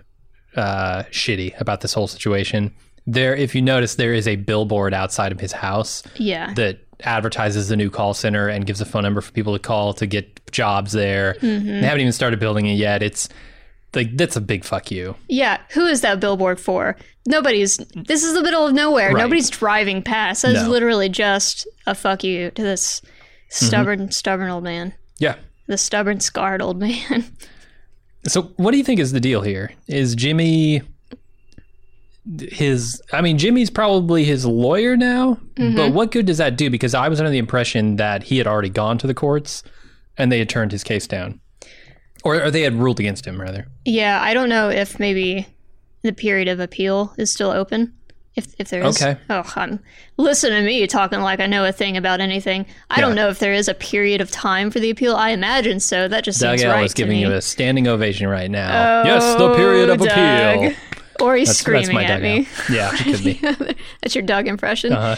uh, shitty about this whole situation. There, if you notice, there is a billboard outside of his house Yeah. that advertises the new call center and gives a phone number for people to call to get jobs there. Mm-hmm. They haven't even started building it yet. It's like that's a big fuck you. Yeah, who is that billboard for? Nobody's. This is the middle of nowhere. Right. Nobody's driving past. That's No. Mm-hmm. literally just a fuck you to this stubborn, stubborn old man. Yeah. The stubborn, scarred old man. So, what do you think is the deal here? Is Jimmy his? I mean, Jimmy's probably his lawyer now, Mm-hmm. but what good does that do? Because I was under the impression that he had already gone to the courts and they had turned his case down, or, or they had ruled against him, rather. yeah, I don't know if maybe the period of appeal is still open. If, if there is. Okay. Oh, I'm, listen to me talking like I know a thing about anything. I don't know if there is a period of time for the appeal. I imagine so. That just Doug seems L right is giving me. you a standing ovation right now. yes, the period of Oh, appeal. Doug. Or he's That's, screaming that's at Doug me. L. Yeah, could be. That's your Doug impression. Uh-huh.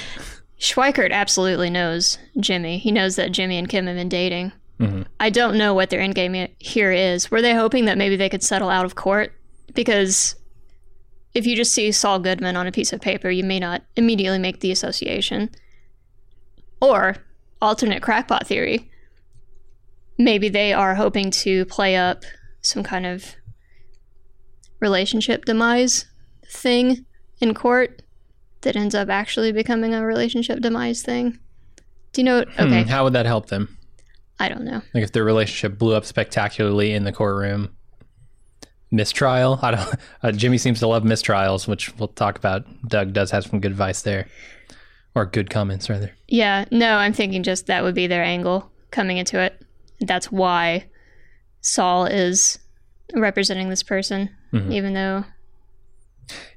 Schweikart absolutely knows Jimmy. He knows that Jimmy and Kim have been dating. Mm-hmm. I don't know what their end game here is. Were they hoping that maybe they could settle out of court? Because if you just see Saul Goodman on a piece of paper, you may not immediately make the association. Or, alternate crackpot theory, maybe they are hoping to play up some kind of relationship demise thing in court that ends up actually becoming a relationship demise thing. Do you know? Hmm, okay, how would that help them? I don't know. Like if their relationship blew up spectacularly in the courtroom. Mistrial. I don't. Uh, Jimmy seems to love mistrials, which we'll talk about. Doug does have some good advice there, or good comments rather. Yeah, no, I'm thinking just that would be their angle coming into it. That's why Saul is representing this person, Mm-hmm. even though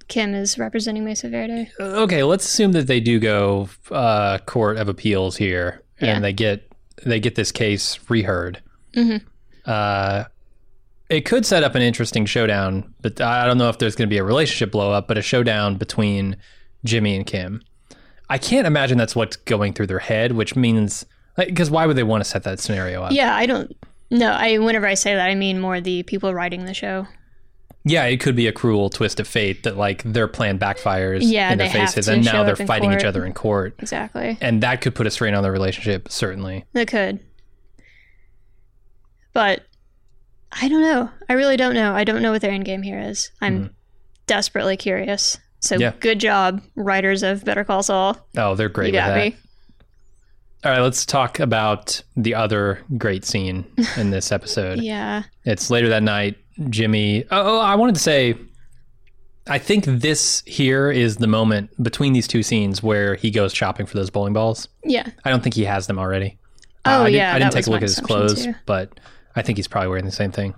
Kim is representing Mesa Verde. Okay, let's assume that they do go uh, court of appeals here, and Yeah. they get they get this case reheard. Mhm. Uh, it could set up an interesting showdown, but I don't know if there's going to be a relationship blow up, but a showdown between Jimmy and Kim. I can't imagine that's what's going through their head, which means because why would they want to set that scenario up? Yeah, I don't. No, I. Whenever I say that, I mean more the people writing the show. Yeah, it could be a cruel twist of fate that like their plan backfires Yeah, in their faces, and now they're fighting each other in court, Exactly. and that could put a strain on their relationship. Certainly. It could. But I don't know. I really don't know. I don't know what their end game here is. I'm mm-hmm. desperately curious. So. Yeah. good job, writers of Better Call Saul. Oh, they're great You got that. me. All right, let's talk about the other great scene in this episode. Yeah. It's later that night. Jimmy. Oh, oh, I wanted to say, I think this here is the moment between these two scenes where he goes shopping for those bowling balls. Yeah. I don't think he has them already. Oh, uh, I didn't, yeah, I didn't take a look at his clothes, too. But I think he's probably wearing the same thing.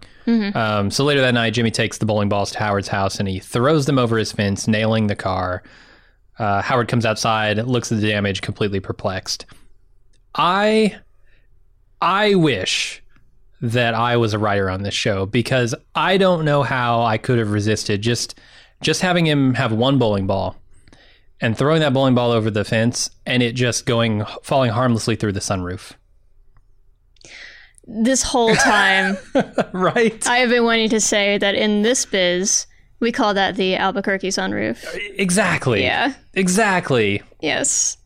Um, so later that night, Jimmy takes the bowling balls to Howard's house and he throws them over his fence, nailing the car. Uh, Howard comes outside, looks at the damage, completely perplexed. I, I wish that I was a writer on this show because I don't know how I could have resisted just just having him have one bowling ball and throwing that bowling ball over the fence and it just going falling harmlessly through the sunroof. This whole time, right? I have been wanting to say that in this biz, we call that the Albuquerque sunroof. Exactly. Yeah. Exactly. Yes.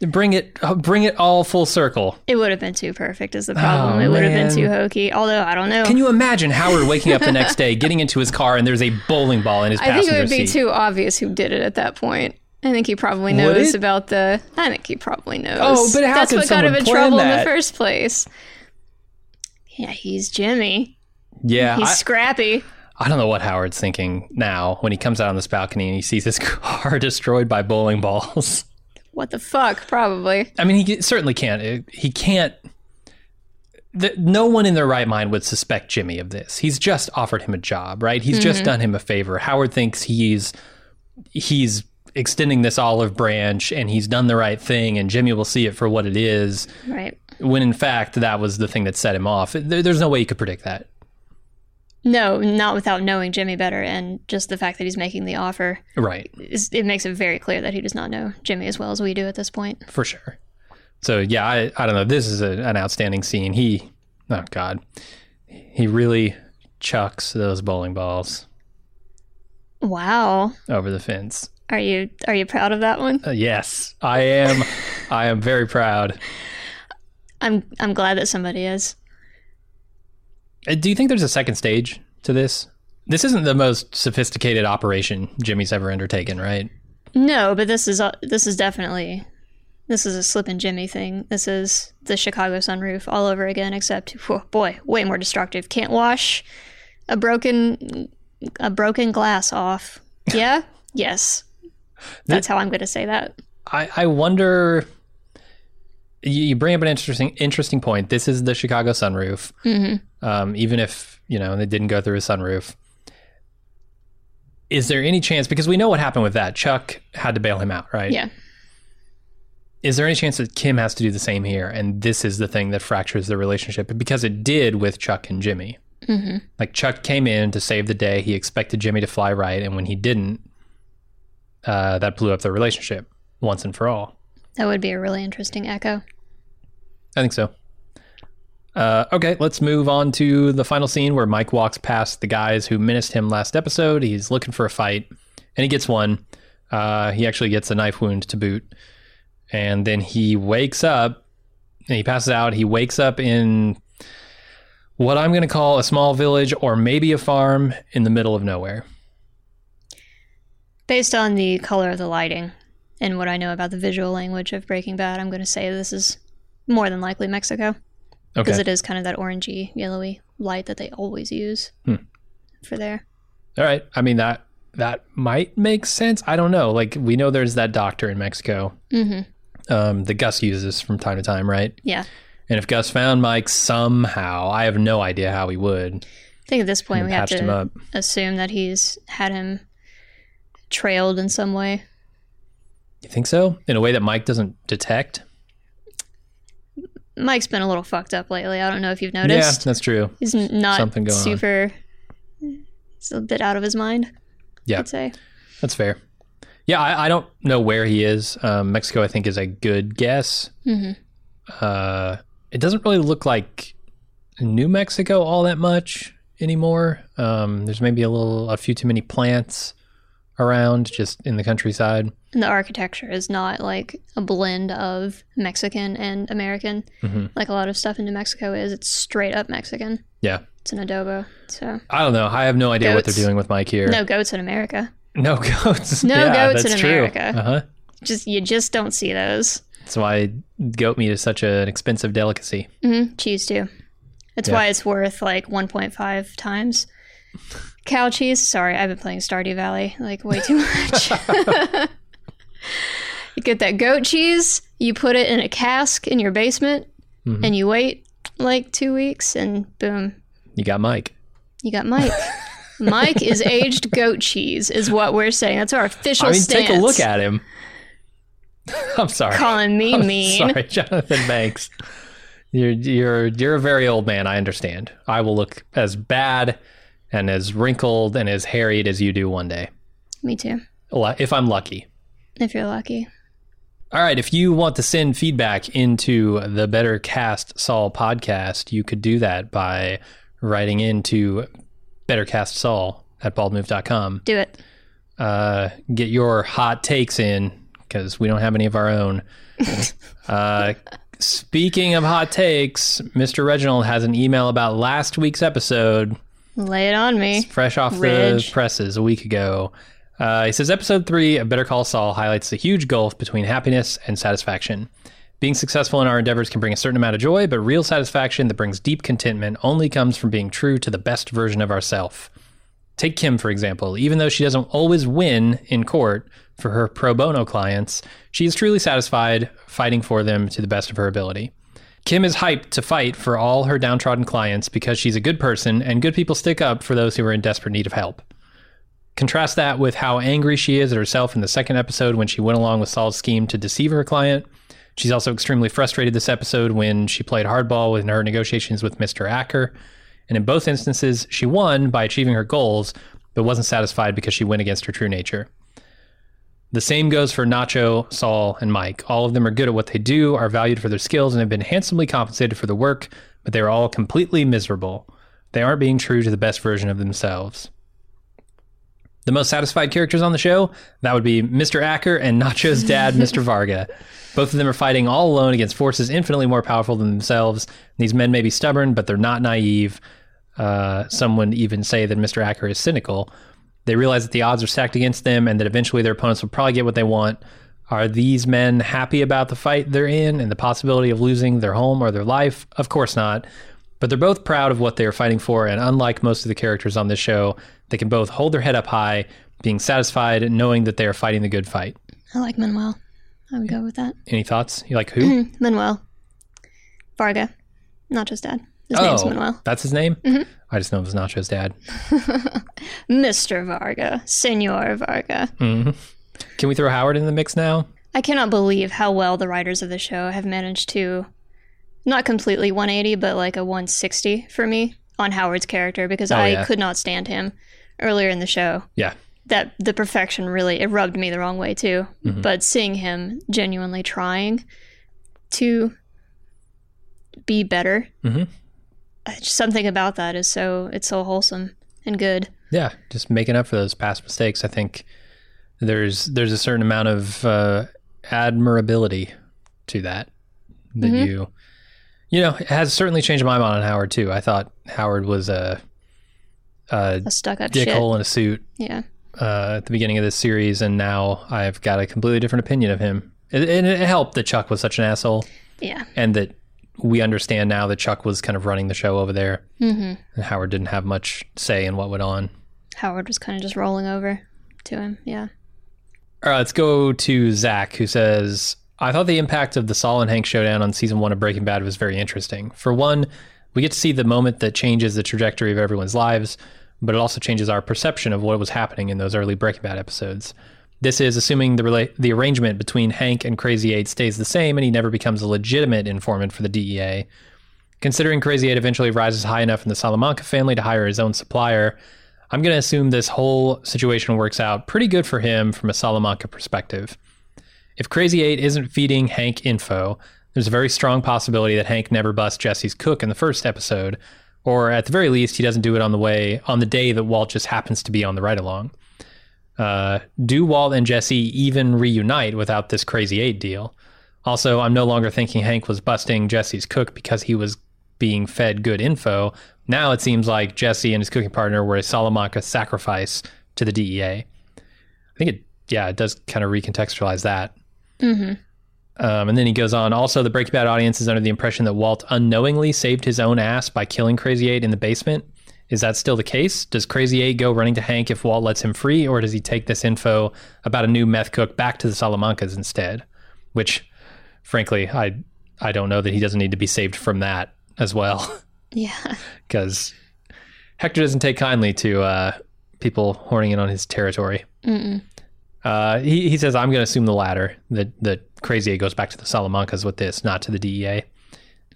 Bring it bring it all full circle. It would have been too perfect, is the problem. Oh, it would have been too hokey. Although, I don't know. Can you imagine Howard waking up the next day, getting into his car, and there's a bowling ball in his I think it would be seat? too obvious who did it at that point. I think he probably knows about the. I think he probably knows. Oh, but how That's could what got him in trouble in the first place. Yeah, he's Jimmy. yeah, He's I, scrappy. I don't know what Howard's thinking now when he comes out on this balcony and he sees his car destroyed by bowling balls. What the fuck? Probably. I mean, he certainly can't. Uh, he can't. The, no one in their right mind would suspect Jimmy of this. He's just offered him a job, right? He's just mm-hmm. done him a favor. Howard thinks he's he's extending this olive branch and he's done the right thing, and Jimmy will see it for what it is. Right. When in fact, that was the thing that set him off. There, there's no way you could predict that. No, not without knowing Jimmy better, and just the fact that he's making the offer. Right. Is, it makes it very clear that he does not know Jimmy as well as we do at this point. for sure. So yeah, I, I don't know. This is a, an outstanding scene. He, oh god, he really chucks those bowling balls Wow. over the fence. Are you are you proud of that one? Uh, yes, I am. I am very proud. I'm I'm glad that somebody is. Uh, Do you think there's a second stage to this? This isn't the most sophisticated operation Jimmy's ever undertaken, right? No, but this is uh, this is definitely this is a Slippin' Jimmy thing. This is the Chicago sunroof all over again, except whew, boy, way more destructive. Can't wash a broken a broken glass off. Yeah, yes, that's how I'm going to say that. I, I wonder. You you bring up an interesting interesting point. This is the Chicago sunroof. Mm-hmm. um, even if you know they didn't go through a sunroof. Is there any chance? Because we know what happened with that. Chuck had to bail him out, right? Yeah, Is there any chance that Kim has to do the same here, and this is the thing that fractures the relationship? Because it did with Chuck and Jimmy. hmm Like Chuck came in to save the day. He expected Jimmy to fly right, and when he didn't, uh, that blew up their relationship once and for all. that would be a really interesting echo. I think so. Uh, okay, let's move on to the final scene where Mike walks past the guys who menaced him last episode. He's looking for a fight, and he gets one. Uh, he actually gets a knife wound to boot. And then he wakes up and he passes out. He wakes up in what I'm going to call a small village or maybe a farm in the middle of nowhere. Based on the color of the lighting and what I know about the visual language of Breaking Bad, I'm going to say this is more than likely Mexico because Okay. it is kind of that orangey, yellowy light that they always use Hmm. for there. All right. I mean, that that might make sense. I don't know. Like, we know there's that doctor in Mexico hmm um, that Gus uses from time to time, right? Yeah. And if Gus found Mike somehow, I have no idea how he would. I think at this point we have to assume that he's had him trailed in some way. You think so? In a way that Mike doesn't detect? Mike's been a little fucked up lately. I don't know if you've noticed. Yeah, that's true. He's not Something going on. super. He's a bit out of his mind. Yeah. I'd say. That's fair. Yeah, I, I don't know where he is. Um, Mexico, I think, is a good guess. hmm Uh, it doesn't really look like New Mexico all that much anymore. Um, there's maybe a little, a few too many plants around just in the countryside. And the architecture is not like a blend of Mexican and American, Mhm. like a lot of stuff in New Mexico is. It's straight up Mexican. Yeah. It's an adobo. So I don't know. I have no idea what they're doing with Mike here. no goats in America. No goats. No yeah, goats in true. America. Uh-huh. Just you just don't see those. That's why goat meat is such an expensive delicacy. hmm Cheese too. That's Yeah. why it's worth like 1.5 times. Cow cheese. Sorry, I've been playing Stardew Valley like way too much. you get that goat cheese. You put it in a cask in your basement, Mhm. and you wait like two weeks, and boom, You got Mike. you got Mike. Mike is aged goat cheese, is what we're saying. That's our official I mean, stance. take a look at him. I'm sorry. calling me I'm mean. Sorry, Jonathan Banks. You're you're you're a very old man. I understand. I will look as bad and as wrinkled and as harried as you do one day, Me too. If I'm lucky. If you're lucky. All right. If you want to send feedback into the Better Cast Saul podcast, you could do that by writing into bettercastsaul at baldmove.com. Do it. Uh, get your hot takes in because we don't have any of our own. uh, speaking of hot takes, Mr. Reginald has an email about last week's episode, Lay it on me. fresh off the presses a week ago. Uh, he says episode three of Better Call Saul highlights the huge gulf between happiness and satisfaction. Being successful in our endeavors can bring a certain amount of joy, but real satisfaction that brings deep contentment only comes from being true to the best version of ourself. Take Kim, for example. Even though she doesn't always win in court for her pro bono clients, she is truly satisfied fighting for them to the best of her ability. Kim is hyped to fight for all her downtrodden clients because she's a good person and good people stick up for those who are in desperate need of help. Contrast that with how angry she is at herself in the second episode when she went along with Saul's scheme to deceive her client. She's also extremely frustrated this episode when she played hardball in her negotiations with Mr. Acker. And in both instances, she won by achieving her goals, but wasn't satisfied because she went against her true nature. The same goes for Nacho, Saul, and Mike. All of them are good at what they do, are valued for their skills, and have been handsomely compensated for the work, but they are all completely miserable. They aren't being true to the best version of themselves. The most satisfied characters on the show, that would be Mr. Acker and Nacho's dad, Mr. Varga. Both of them are fighting all alone against forces infinitely more powerful than themselves. These men may be stubborn, but they're not naive. Uh, some would even say that Mr. Acker is cynical. They realize that the odds are stacked against them and that eventually their opponents will probably get what they want. Are these men happy about the fight they're in and the possibility of losing their home or their life? Of course not. But they're both proud of what they are fighting for, and unlike most of the characters on this show, they can both hold their head up high, being satisfied and knowing that they are fighting the good fight. I like Manuel. I would go with that. Any thoughts? You like who? Manuel. Varga. Not just dad. His name's oh, Manuel. that's his name? Mm-hmm. I just know it was Nacho's dad. Mr. Varga. Senor Varga. Can we throw Howard in the mix now? I cannot believe how well the writers of the show have managed to not completely 180, but like a 160 for me on Howard's character because I Oh, yeah. could not stand him earlier in the show. Yeah. That the perfection really it rubbed me the wrong way too. Mm-hmm. But seeing him genuinely trying to be better, Mhm. Just something about that is so it's so wholesome and good. Yeah, just making up for those past mistakes. I think there's there's a certain amount of uh, admirability to that that Mm-hmm. you you know it has certainly changed my mind on Howard too. I thought Howard was a, a A stuck up shit. dickhole in a suit Yeah. uh, at the beginning of this series, and now I've got a completely different opinion of him. It, and it helped that Chuck was such an asshole, Yeah. and that we understand now that Chuck was kind of running the show over there, mm-hmm. and Howard didn't have much say in what went on. Howard was kind of just rolling over to him. Yeah. All right, let's go to Zach, who says, I thought the impact of the Saul and Hank showdown on season one of Breaking Bad was very interesting. For one, we get to see the moment that changes the trajectory of everyone's lives, but it also changes our perception of what was happening in those early Breaking Bad episodes. This is assuming the rela- the arrangement between Hank and Crazy Eight stays the same and he never becomes a legitimate informant for the DEA. Considering Crazy Eight eventually rises high enough in the Salamanca family to hire his own supplier, I'm going to assume this whole situation works out pretty good for him from a Salamanca perspective. If Crazy Eight isn't feeding Hank info, there's a very strong possibility that Hank never busts Jesse's cook in the first episode, or at the very least, he doesn't do it on the way on the day that Walt just happens to be on the ride along. Uh, do Walt and Jesse even reunite without this Crazy Eight deal? Also, I'm no longer thinking Hank was busting Jesse's cook because he was being fed good info. Now it seems like Jesse and his cooking partner were a Salamanca sacrifice to the DEA. I think it, yeah, it does kind of recontextualize that. Um, and then he goes on. Also, the Breaking Bad audience is under the impression that Walt unknowingly saved his own ass by killing Crazy Eight in the basement. Is that still the case? Does Crazy Eight go running to Hank if Walt lets him free, or does he take this info about a new meth cook back to the Salamancas instead? Which, frankly, I I don't know that he doesn't need to be saved from that as well, Yeah. because Hector doesn't take kindly to uh, people horning in on his territory. Uh, he, he says, I'm going to assume the latter, that, that Crazy Eight goes back to the Salamancas with this, not to the DEA.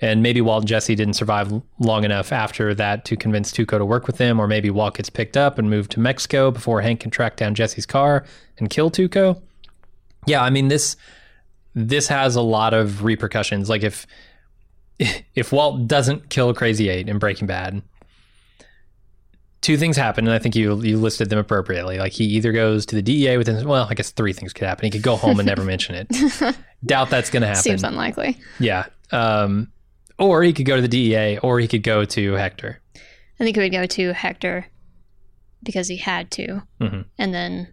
And maybe Walt and Jesse didn't survive long enough after that to convince Tuco to work with them, or maybe Walt gets picked up and moved to Mexico before Hank can track down Jesse's car and kill Tuco. Yeah, I mean this this has a lot of repercussions. Like if if Walt doesn't kill Crazy Eight in Breaking Bad, two things happen, and I think you you listed them appropriately. Like he either goes to the DEA within well, I guess three things could happen. He could go home and never mention it. Doubt that's going to happen. Seems unlikely. Yeah. Um, or he could go to the DEA, or he could go to Hector. I think he would go to Hector because he had to. Mhm. And then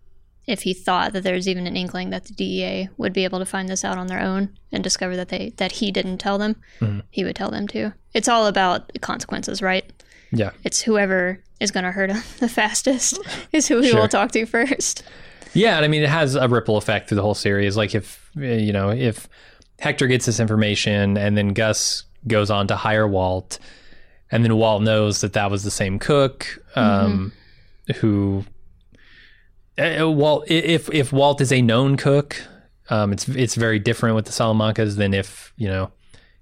if he thought that there's even an inkling that the DEA would be able to find this out on their own and discover that they that he didn't tell them, Mhm. he would tell them too. It's all about consequences, right? Yeah. It's whoever is going to hurt him the fastest is who he Sure. will talk to first. Yeah, and I mean it has a ripple effect through the whole series. Like if you know if Hector gets this information and then Gus goes on to hire Walt, and then Walt knows that that was the same cook um, who. Uh, Walt, if if Walt is a known cook, um, it's it's very different with the Salamancas than if you know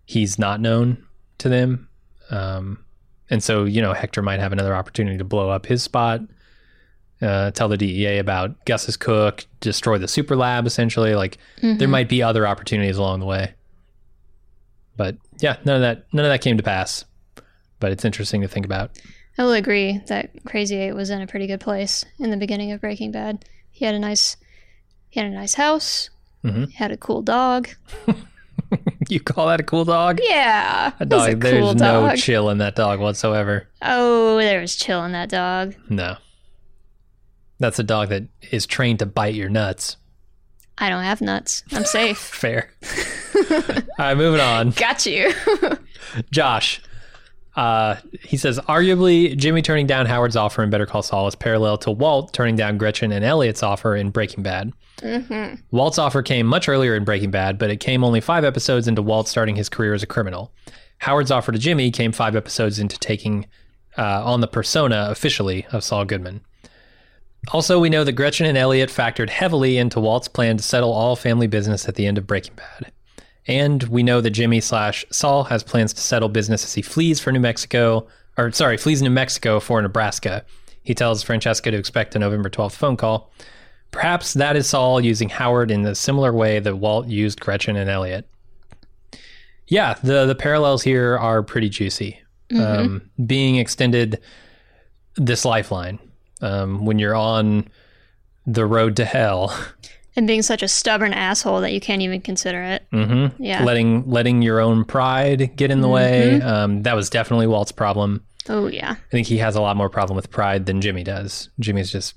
he's not known to them, um, and so you know Hector might have another opportunity to blow up his spot uh, tell the DEA about Gus's cook, destroy the super lab essentially. Like there might be other opportunities along the way. But yeah, none of that none of that came to pass. But it's interesting to think about. I will agree that Crazy Eight was in a pretty good place in the beginning of Breaking Bad. He had a nice, he had a nice house. Mhm. He had a cool dog. you call that a cool dog? Yeah, A dog. a There's cool no dog. chill in that dog whatsoever. oh, there was chill in that dog. No. That's a dog that is trained to bite your nuts. I don't have nuts. I'm safe. Fair. All right, moving on. Got you. Josh. Uh, he says, arguably, Jimmy turning down Howard's offer in Better Call Saul is parallel to Walt turning down Gretchen and Elliot's offer in Breaking Bad. Walt's offer came much earlier in Breaking Bad, but it came only five episodes into Walt starting his career as a criminal. Howard's offer to Jimmy came five episodes into taking uh, on the persona officially of Saul Goodman. Also, we know that Gretchen and Elliot factored heavily into Walt's plan to settle all family business at the end of Breaking Bad. And we know that Jimmy slash Saul has plans to settle business as he flees for New Mexico, or sorry, flees New Mexico for Nebraska. He tells Francesca to expect a November 12th phone call. Perhaps that is Saul using Howard in the similar way that Walt used Gretchen and Elliot. Yeah, the the parallels here are pretty juicy. Um, being extended this lifeline um, when you're on the road to hell. and being such a stubborn asshole that you can't even consider it. hmm Yeah. letting letting your own pride get in the way. Um, that was definitely Walt's problem. Oh yeah. I think he has a lot more problem with pride than Jimmy does. Jimmy's just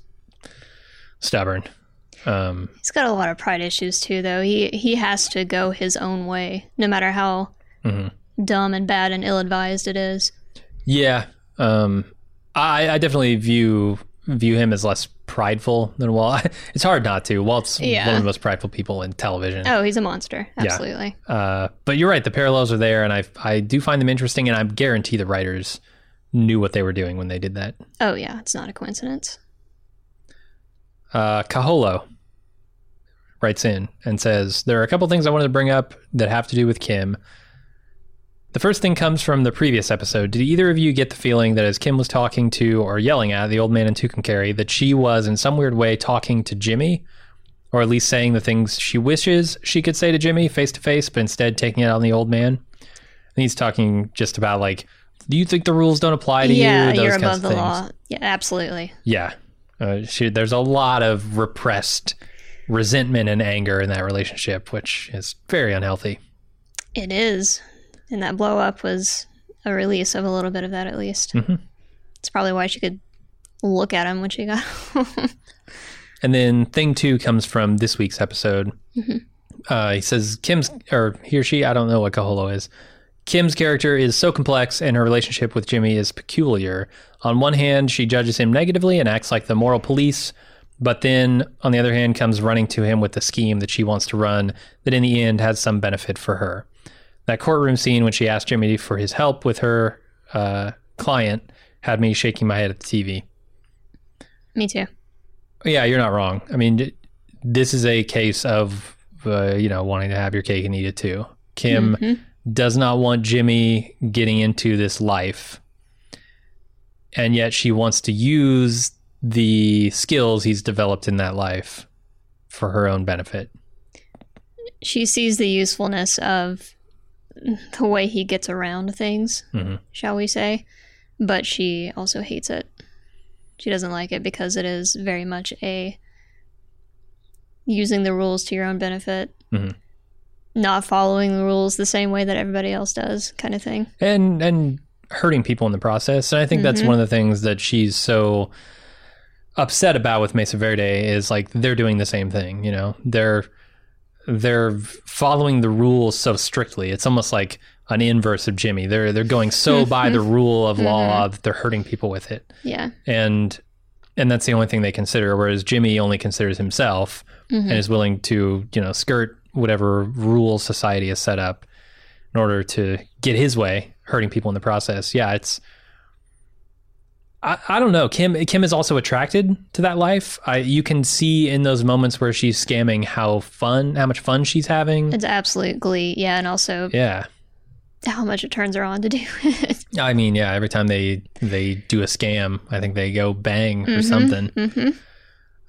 stubborn. Um, He's got a lot of pride issues too, though. He he has to go his own way, no matter how Mhm. dumb and bad and ill-advised it is. yeah, um, I, I definitely view view him as less prideful than Walt. It's hard not to. Walt's Yeah. one of the most prideful people in television. Oh, he's a monster. Absolutely. Uh, but you're right. The parallels are there, and I I do find them interesting, and I guarantee the writers knew what they were doing when they did that. Oh yeah, it's not a coincidence. uh, Kaholo writes in and says, There are a couple things I wanted to bring up that have to do with Kim. The first thing comes from the previous episode. Did either of you get the feeling that as Kim was talking to or yelling at the old man in Tucumcari, that she was in some weird way talking to Jimmy? Or at least saying the things she wishes she could say to Jimmy face to face, but instead taking it on the old man? And he's talking just about like, do you think the rules don't apply to yeah, you? Yeah, you're above the things. law. Yeah, absolutely. Yeah. Uh, she, there's a lot of repressed resentment and anger in that relationship, which is very unhealthy. It is, and that blow up was a release of a little bit of that, at least. Mhm. It's probably why she could look at him when she got. And then thing two comes from this week's episode. Uh, he says Kim's, or he or she, I don't know what Kaholo is. Kim's character is so complex and her relationship with Jimmy is peculiar. On one hand, she judges him negatively and acts like the moral police, but then on the other hand, comes running to him with a scheme that she wants to run that in the end has some benefit for her. That courtroom scene when she asked Jimmy for his help with her uh, client had me shaking my head at the TV. Me too. Yeah, you're not wrong. I mean, this is a case of uh, you know wanting to have your cake and eat it too. Kim does not want Jimmy getting into this life. And yet she wants to use the skills he's developed in that life for her own benefit. She sees the usefulness of the way he gets around things, Mhm. shall we say, but she also hates it. She doesn't like it because it is very much a using the rules to your own benefit, Mhm. not following the rules the same way that everybody else does, kind of thing. and and hurting people in the process. And I think that's one of the things that she's so upset about with Mesa Verde is like they're doing the same thing. You know, they're they're following the rules so strictly. It's almost like an inverse of Jimmy. They're they're going so mm-hmm. by the rule of law mm-hmm. that they're hurting people with it, Yeah. and and that's the only thing they consider. Whereas Jimmy only considers himself mm-hmm. and is willing to you know skirt whatever rules society has set up in order to get his way, hurting people in the process. Yeah, it's. I, I don't know. Kim Kim is also attracted to that life. I you can see in those moments where she's scamming how fun, how much fun she's having. It's absolute glee. Yeah. And also Yeah, how much it turns her on to do it. I mean, yeah. Every time they they do a scam, I think they go bang or something, hmm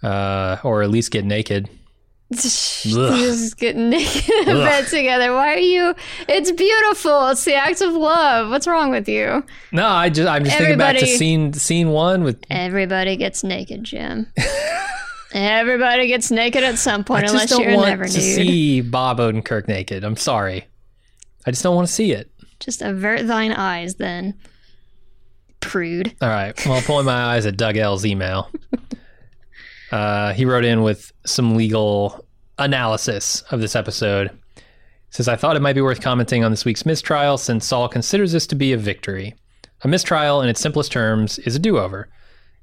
uh, or at least get naked. Just getting naked in bed together. Why are you? It's beautiful. It's the act of love. What's wrong with you? No, I just I'm just thinking back to Everybody- scene scene one with Everybody gets naked, Jim. Everybody gets naked at some point, I point, just unless don't you're want never to nude. see Bob Odenkirk naked. I'm sorry. I just don't want to see it. Just avert thine eyes, then. Prude. All right. Well, I'm pulling my eyes at Doug L's email. Uh, he wrote in with some legal analysis of this episode. He says, I thought it might be worth commenting on this week's mistrial since Saul considers this to be a victory. A mistrial, in its simplest terms, is a do over.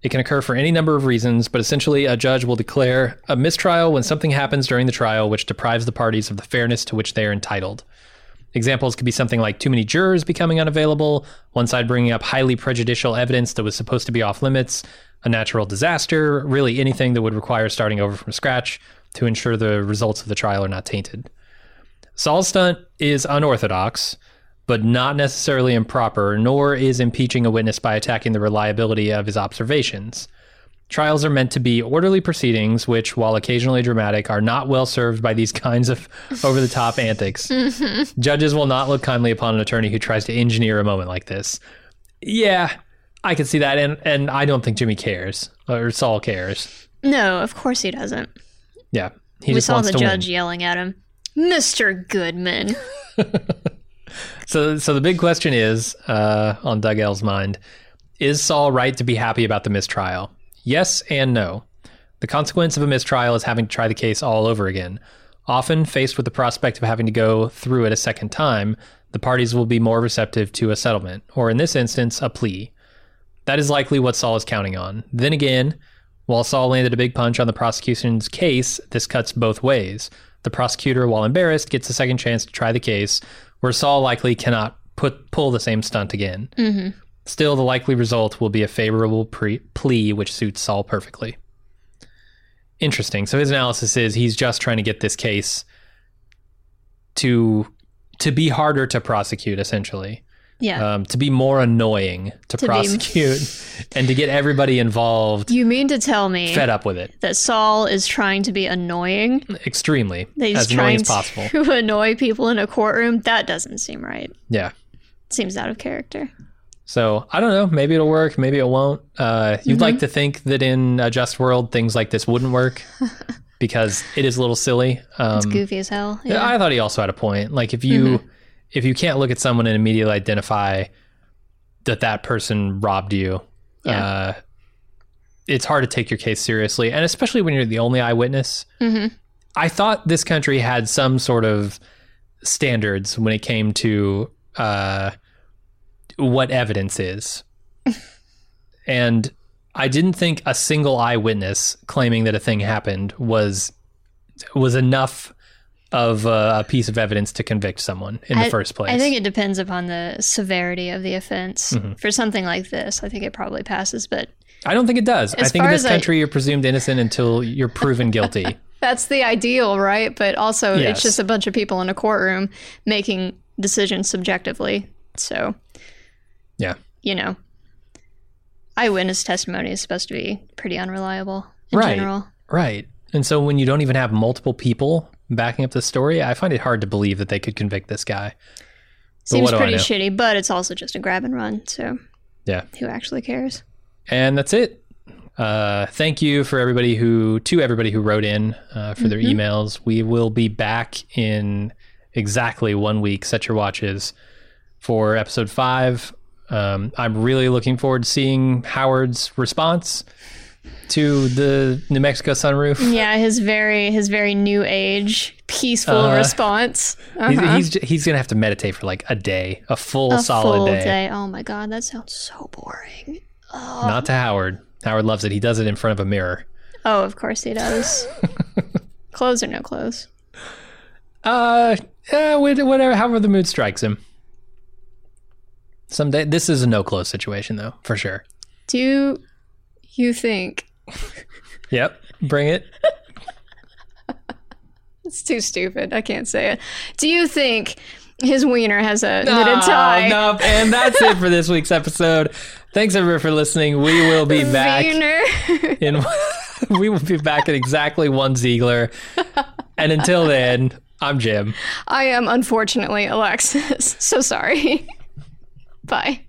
It can occur for any number of reasons, but essentially, a judge will declare a mistrial when something happens during the trial which deprives the parties of the fairness to which they are entitled. Examples could be something like too many jurors becoming unavailable, one side bringing up highly prejudicial evidence that was supposed to be off limits, a natural disaster, really anything that would require starting over from scratch to ensure the results of the trial are not tainted. Saul's stunt is unorthodox, but not necessarily improper, nor is impeaching a witness by attacking the reliability of his observations. Trials are meant to be orderly proceedings, which, while occasionally dramatic, are not well served by these kinds of over the top antics. Judges will not look kindly upon an attorney who tries to engineer a moment like this. Yeah, I can see that, and, and I don't think Jimmy cares, or Saul cares. No, of course he doesn't. Yeah, he we saw the judge win. yelling at him, Mr. Goodman. So, so the big question is, uh, on Doug L's mind, is Saul right to be happy about the mistrial? Yes and no. The consequence of a mistrial is having to try the case all over again. Often, faced with the prospect of having to go through it a second time, the parties will be more receptive to a settlement, or in this instance, a plea. That is likely what Saul is counting on. Then again, while Saul landed a big punch on the prosecution's case, this cuts both ways. The prosecutor, while embarrassed, gets a second chance to try the case, where Saul likely cannot put pull the same stunt again. Mm-hmm. Still, the likely result will be a favorable pre- plea, which suits Saul perfectly. Interesting. So his analysis is he's just trying to get this case to to be harder to prosecute, essentially, Yeah. um, to be more annoying to, To be- prosecute, and to get everybody involved you mean to tell me fed up with it that Saul is trying to be annoying? extremely he's as annoying as possible. to annoy people in a courtroom? That doesn't seem right. Yeah. Seems out of character. So I don't know. Maybe it'll work. Maybe it won't. Uh, you'd Mm-hmm. like to think that in a just world, things like this wouldn't work because it is a little silly. Um, It's goofy as hell. yeah, Yeah. I thought he also had a point. Like if you if you can't look at someone and immediately identify that that person robbed you, Yeah. uh, it's hard to take your case seriously, and especially when you're the only eyewitness. Mhm. I thought this country had some sort of standards when it came to uh, what evidence is, and I didn't think a single eyewitness claiming that a thing happened was was enough of a, a piece of evidence to convict someone in the first place. I think it depends upon the severity of the offense. Mm-hmm. For something like this, I think it probably passes, but I don't think it does. I think in this as I- country you're presumed innocent until you're proven guilty. that's the ideal, right? But also, Yes. it's just a bunch of people in a courtroom making decisions subjectively. So, Yeah. you know, eyewitness testimony is supposed to be pretty unreliable in Right. general. Right. And so when you don't even have multiple people backing up the story, I find it hard to believe that they could convict this guy. But Seems pretty shitty, but it's also just a grab and run. So, Yeah. who actually cares? And that's it. Uh, thank you for everybody who to everybody who wrote in uh, for their emails. We will be back in exactly one week. Set your watches for episode five. Um, I'm really looking forward to seeing Howard's response to the New Mexico sunroof. Yeah, his very his very new age peaceful Uh, response. He's, Uh-huh. he's he's gonna have to meditate for like a day, a full a solid full day. day. Oh my god, that sounds so boring. Not to Howard. Howard loves it. He does it in front of a mirror. Oh, of course he does. clothes or no clothes? Uh, yeah, whatever, however the mood strikes him. Someday, this is a no close situation though, for sure. Do you think Yep, bring it. it's too stupid? I can't say it. Do you think his wiener has a knitted tie? Nope. And that's it for this week's episode. Thanks everyone for listening. We will be back Wiener. in. we will be back at exactly one Ziegler. And until then, I'm Jim. I am unfortunately Alexis. So sorry. Bye.